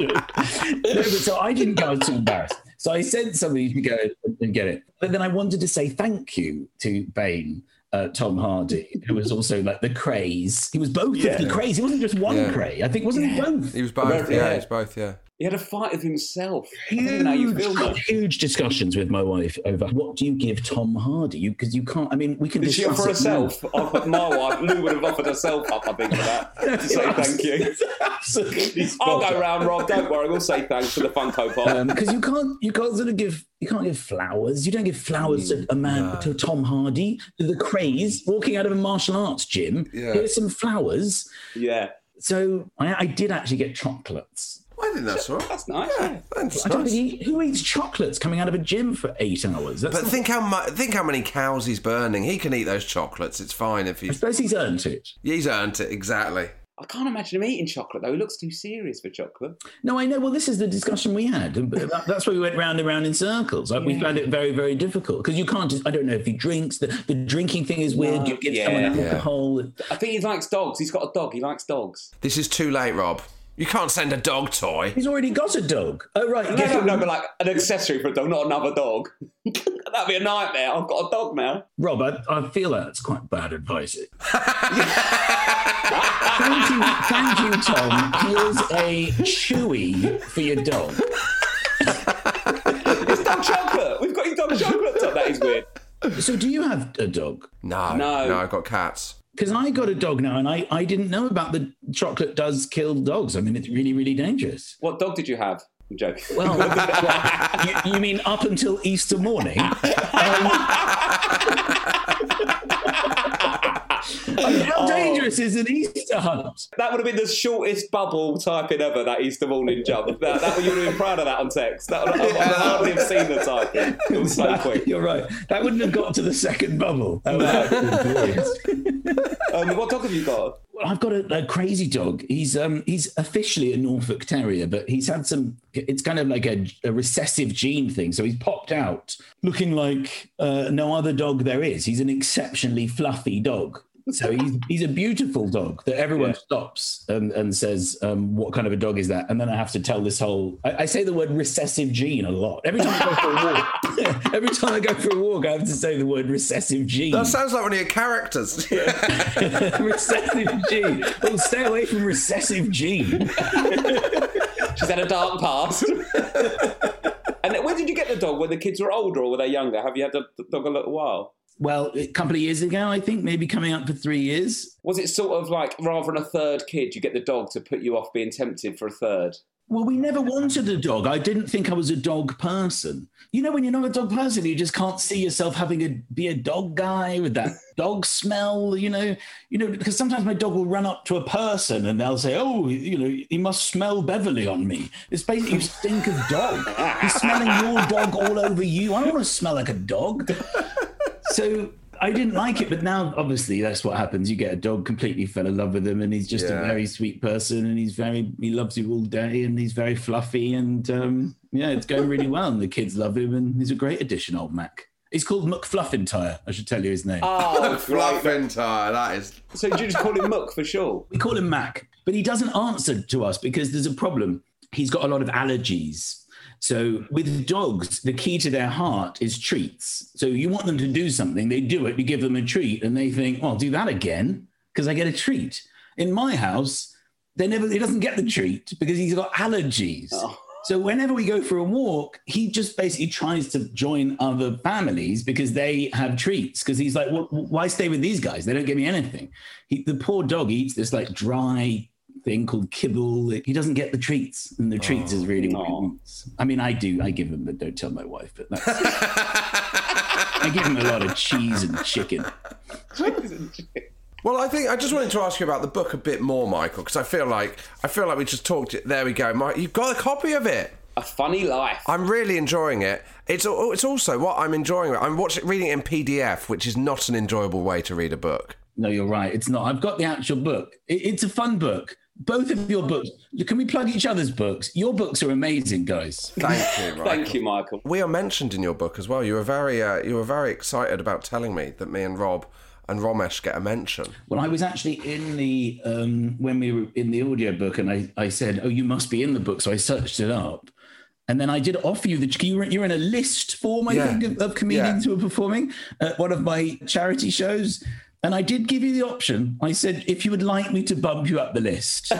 No, but so I didn't go. I was too embarrassed. So I sent somebody to go and get it. But then I wanted to say thank you to Bane, uh, Tom Hardy, who was also like the Krays. He was both of the Krays. He wasn't just one Yeah. Krays. I think wasn't he both? He was both. Yeah. Yeah, he was both. Yeah. He had a fight with himself. I don't know how you Huge, feel huge discussions with my wife over what do you give Tom Hardy? You because you can't. I mean, we can Did she discuss offer it now. herself? Offer- My wife, Lou would have offered herself up, I think, for that. To say [laughs] thank you. Absolutely. [laughs] I'll go round, Rob. Don't worry. We'll say thanks for the Funko Pop. Um, because you can't you can't sort of give you can't give flowers. You don't give flowers to a man mm, to Tom Hardy the Krays walking out of a martial arts gym. Yeah. Here's some flowers. yeah. So I, I did actually get chocolates. I think that's all right. That's nice. Yeah. That's I don't nice. think he, who eats chocolates coming out of a gym for eight hours. That's But not- think how mu- think how many cows he's burning. He can eat those chocolates. It's fine if he's. I he's suppose he's earned it. he's earned it exactly. I can't imagine him eating chocolate, though. He looks too serious for chocolate. No, I know. Well, this is the discussion we had. [laughs] That's why we went round and round in circles. Like, We found it very, very difficult because you can't. Just, I don't know if he drinks. The, the drinking thing is weird. No, you give yeah. someone Yeah. alcohol. I think he likes dogs. He's got a dog. He likes dogs. This is too late, Rob. You can't send a dog toy. He's already got a dog. Oh right. No, give no, him- no, but like an accessory for a dog, not another dog. [laughs] That'd be a nightmare. I've got a dog now. Rob, I, I feel that's quite bad advice. [laughs] thank you, thank you, Tom. Here's a chewy for your dog. [laughs] It's dog chocolate. We've got your dog chocolate. Tom. That is weird. So, do you have a dog? No, No. no, I've got cats. Because I got a dog now, and I, I didn't know about the chocolate does kill dogs. I mean, it's really, really dangerous. What dog did you have? I'm joking. Well, well, [laughs] you, you mean up until Easter morning? Um, [laughs] I mean, how dangerous is an Easter hunt? That would have been the shortest bubble typing ever, that Easter morning jump. That, that, you would have been proud of that on text. That would, I, I hardly have seen the typing. It was so quick. You're right. That wouldn't have got to the second bubble. That would have been glorious. [laughs] Um, what dog have you got? Well, I've got a, a crazy dog. He's um he's officially a Norfolk Terrier, but he's had some. It's kind of like a, a recessive gene thing. So he's popped out looking like uh, no other dog there is. He's an exceptionally fluffy dog. So he's he's a beautiful dog that everyone Yeah. stops and, and says, um, "What kind of a dog is that?" And then I have to tell this whole. I, I say the word recessive gene a lot every time I go for a walk. [laughs] every time I go for a walk, I have to say the word recessive gene. That sounds like one of your characters. [laughs] [laughs] recessive gene. Well, stay away from recessive gene. She's had a dark past. and when did you get the dog? When the kids were older or were they younger? Have you had the the dog a little while? Well, a couple of years ago, I think, maybe coming up for three years. Was it sort of like rather than a third kid, you get the dog to put you off being tempted for a third? Well, we never wanted a dog. I didn't think I was a dog person. You know, when you're not a dog person, you just can't see yourself having a be a dog guy with that [laughs] dog smell. You know, you know, because sometimes my dog will run up to a person and they'll say, "Oh, you know, he must smell Beverly on me." It's basically you stink of dog. He's smelling your dog all over you. I don't want to smell like a dog. So I didn't like it, but now obviously that's what happens. You get a dog, completely fell in love with him, and he's just Yeah. a very sweet person, and he's very he loves you all day, and he's very fluffy, and um, yeah, it's going really well, and the kids love him, and he's a great addition, old Mac. He's called McFluffentire. I should tell you his name. Oh, Fluff That is. So did you just call him Muck for sure? we call him Mac, but he doesn't answer to us because there's a problem. He's got a lot of allergies. So with dogs, the key to their heart is treats. So you want them to do something, they do it, you give them a treat, and they think, "Oh, I'll do that again because I get a treat." In my house, they never he doesn't get the treat because he's got allergies. Oh. So whenever we go for a walk, he just basically tries to join other families because they have treats. Because he's like, well, why stay with these guys? They don't give me anything. He, the poor dog eats this like dry thing called kibble. He doesn't get the treats, and the treats is really what he wants. I mean, I do. I give him, but don't tell my wife. But that's, [laughs] I give him a lot of cheese and chicken. Well, I think I just wanted to ask you about the book a bit more, Michael, because I feel like I feel like we just talked. It. There we go, Mike. You've got a copy of it. A funny life. I'm really enjoying it. It's it's also what I'm enjoying. I'm watching reading it in PDF, which is not an enjoyable way to read a book. No, you're right. It's not. I've got the actual book. It, it's a fun book. Both of your books. Can we plug each other's books? Your books are amazing, guys. [laughs] Thank you. [laughs] Michael. Thank you, Michael. We are mentioned in your book as well. You were very uh, you were very excited about telling me that me and Rob and Romesh get a mention. Well, I was actually in the um, when we were in the audiobook, and I, I said, "Oh, you must be in the book." So I searched it up, and then I did offer you the you were, you're in a list form, I Yeah. think, of, of comedians who are performing at one of my charity shows. And I did give you the option. I said, if you would like me to bump you up the list, [laughs]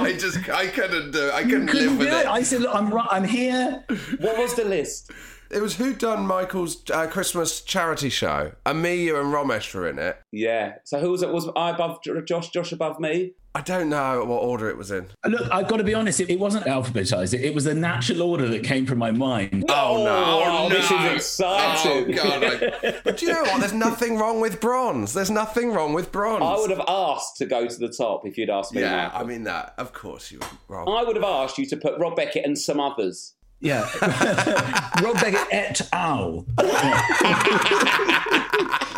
I just I couldn't do it. I couldn't couldn't live with it. it. I said, look, I'm right. I'm here. What was the list? It was who done Michael's uh, Christmas charity show, and me, you, and Romesh were in it. Yeah. So who was it? Was I above Josh? Josh above me? I don't know what order it was in. Look, I've got to be honest. It, it wasn't alphabetized. It, it was the natural order that came from my mind. Oh, oh no! Oh, Oh, this is exciting. Oh god! I- but do you know what? There's nothing wrong with bronze. There's nothing wrong with bronze. I would have asked to go to the top if you'd asked me. Yeah, Michael. I mean that. Of course you would, Rob. I would have asked you to put Rob Beckett and some others. Yeah. [laughs] Rob Beckett et al. [laughs]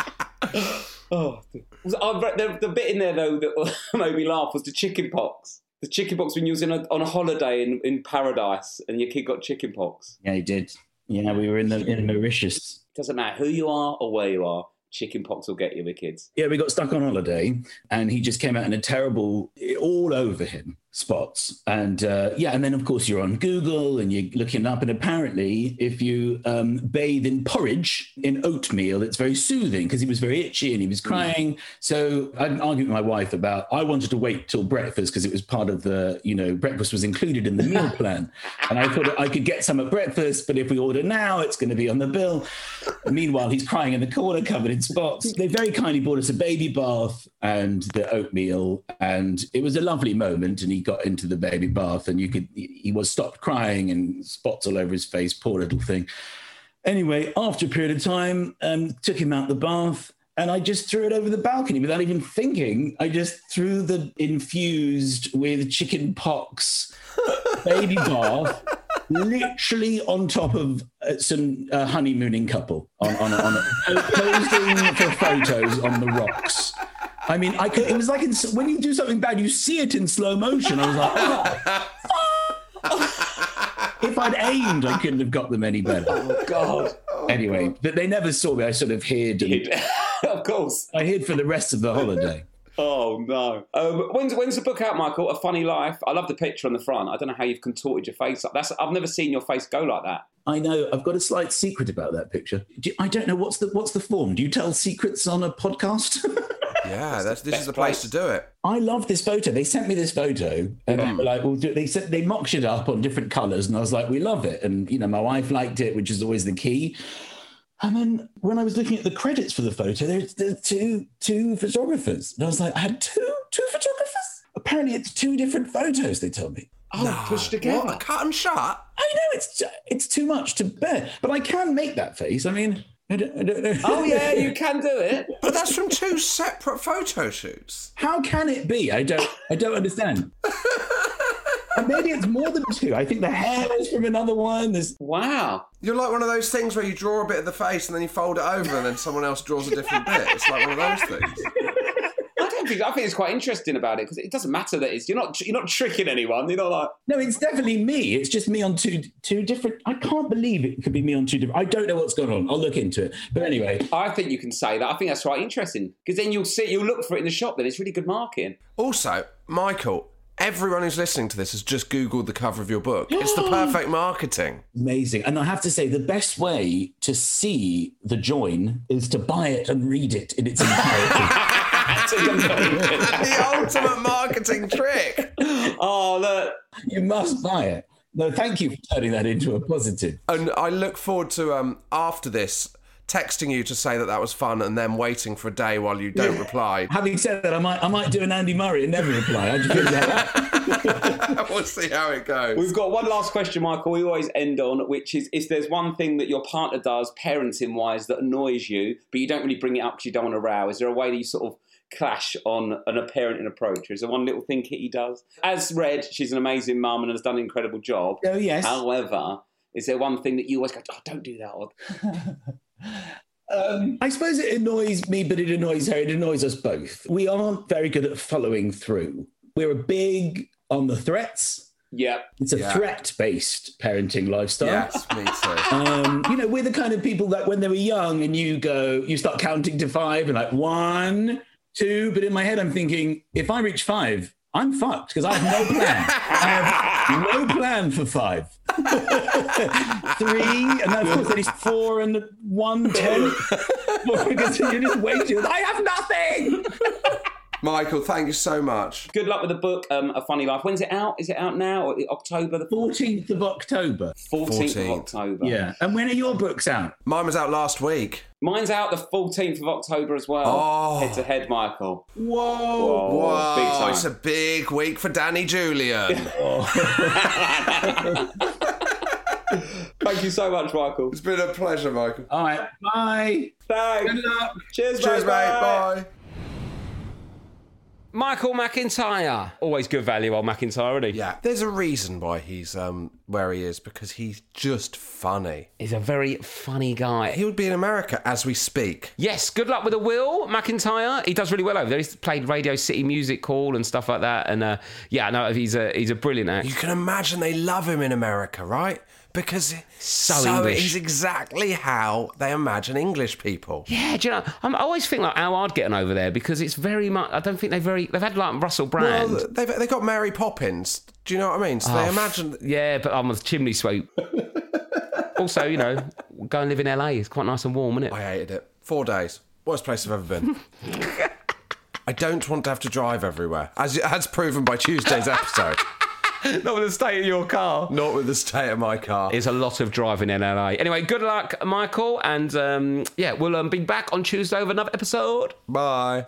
Oh, was- oh, I the, the bit in there though that [laughs] made me laugh was the chicken pox. The chicken pox when you was in a, on a holiday in, in paradise and your kid got chicken pox. Yeah, he did. Yeah, we were in the in Mauritius. Doesn't matter who you are or where you are, chicken pox will get you with kids. Yeah, we got stuck on holiday, and he just came out in a terrible, all over him spots. And uh, yeah, and then of course you're on Google and you're looking up, and apparently if you um, bathe in porridge in oatmeal, it's very soothing because he was very itchy and he was crying. So I had an argument with my wife about I wanted to wait till breakfast because it was part of the, you know, breakfast was included in the meal [laughs] plan, and I thought I could get some at breakfast, but if we order now, it's going to be on the bill. Meanwhile, he's crying in the corner, covered in spots. They very kindly bought us a baby bath and the oatmeal, and it was a lovely moment. And he got into the baby bath, and you could he was stopped crying and spots all over his face, poor little thing. Anyway, after a period of time, um, took him out the bath. And I just threw it over the balcony without even thinking. I just threw the infused with chicken pox [laughs] baby bath literally on top of uh, some uh, honeymooning couple on, on, on posing for photos on the rocks. I mean, I could, it was like in, when you do something bad, you see it in slow motion. I was like, oh. if I'd aimed, I couldn't have got them any better. Oh God! Oh, anyway, but they never saw me. I sort of hid. And [laughs] of course. I hid for the rest of the holiday. Oh no! Um, when's when's the book out, Michael? A Funny Life. I love the picture on the front. I don't know how you've contorted your face up. That's I've never seen your face go like that. I know. I've got a slight secret about that picture. Do, I don't know what's the what's the form. Do you tell secrets on a podcast? [laughs] Yeah, that's, this is the place place. to do it. I love this photo. They sent me this photo, and they were like, "Well, do, they said they mocked it up on different colours," and I was like, "We love it." And you know, my wife liked it, which is always the key. And then when I was looking at the credits for the photo, there's, there's two two photographers, and I was like, I had two two photographers. Apparently, it's two different photos. They told me. Oh, pushed together. What? Cut and shut? I know it's it's too much to bear, but I can make that face. I mean, I don't, I don't know. Oh yeah, you can do it. [laughs] But that's from two separate photo shoots. How can it be? I don't I don't understand. [laughs] and maybe it's more than two. I think the hair is from another one. There's Wow. You're like one of those things where you draw a bit of the face and then you fold it over and then someone else draws a different bit. It's like one of those things. I don't think I think it's quite interesting about it because it doesn't matter that it's you're not you're not tricking anyone. You're not like no, it's definitely me. It's just me on two two different. I can't believe it could be me on two different. I don't know what's going on. I'll look into it. But anyway, I think you can say that. I think that's quite interesting because then you'll see you'll look for it in the shop. Then it's really good marketing. Also, Michael, everyone who's listening to this has just Googled the cover of your book. It's the [gasps] perfect marketing. amazing. And I have to say, the best way to see the join is to buy it and read it in its entirety. [laughs] [laughs] the ultimate marketing trick. [laughs] oh look, you must buy it. No, thank you for turning that into a positive. And I look forward to um after this texting you to say that that was fun and then waiting for a day while you don't reply. Having said that, I might I might do an Andy Murray and never reply. How do you feel about that? [laughs] we'll see how it goes. We've got one last question, Michael. We always end on, which is: if there's one thing that your partner does, parenting-wise, that annoys you, but you don't really bring it up because you don't want to row? Is there a way that you sort of clash on an, a parenting approach? Is there one little thing Kitty does? As read, she's an amazing mum and has done an incredible job. Oh, yes. However, is there one thing that you always go, "Oh, don't do that"? Or, [laughs] Um, I suppose it annoys me, but it annoys her. It annoys us both. We aren't very good at following through. We're big on the threats. yeah, It's a Yeah. threat-based parenting lifestyle. Yes, me too. [laughs] Um, you know, we're the kind of people that when they were young and you go, you start counting to five and like one, two. But in my head, I'm thinking, if I reach five, I'm fucked because I have no plan. I have no plan for five. Three, and then of course there is four and one, ten. because [laughs] you're just waiting. I have nothing. Michael, thank you so much. good luck with the book, um, A Funny Life. When's it out? Is it out now? Or October the 14th of October. 14th, 14th. of October. Yeah. And when are your books out? Mine was out last week. Mine's out the 14th of October as well. Oh. Head to head, Michael. Whoa. Whoa, Whoa, big time. it's a big week for Danny Julian. [laughs] [laughs] Thank you so much, Michael. it's been a pleasure, Michael. All right. Bye. Thanks. Good luck. Cheers, Cheers, mate. Bye. Michael McIntyre. Always good value, old McIntyre, isn't he? Yeah, there's a reason why he's um where he is because he's just funny. He's a very funny guy. He would be in America as we speak. Yes, good luck with the Will McIntyre. He does really well over there. He's played Radio City Music Hall and stuff like that. And uh, yeah, no, he's a he's a brilliant actor. You can imagine they love him in America, right? Because So English. he's exactly how they imagine English people. Yeah, do you know? I'm, I always think like how hard getting over there because it's very much. I don't think they very. They've had like Russell Brand. Well, they've they got Mary Poppins. Do you know what I mean? So they Oh, imagine. Yeah, but I'm a chimney sweep. also, you know, go and live in LA. It's quite nice and warm, isn't it? I hated it. Four days. Worst place I've ever been. [laughs] I don't want to have to drive everywhere, as as proven by Tuesday's episode. [laughs] Not with the state of your car. Not with the state of my car. It's a lot of driving in LA. Anyway, good luck, Michael, and um, yeah, we'll um, be back on Tuesday with another episode. Bye.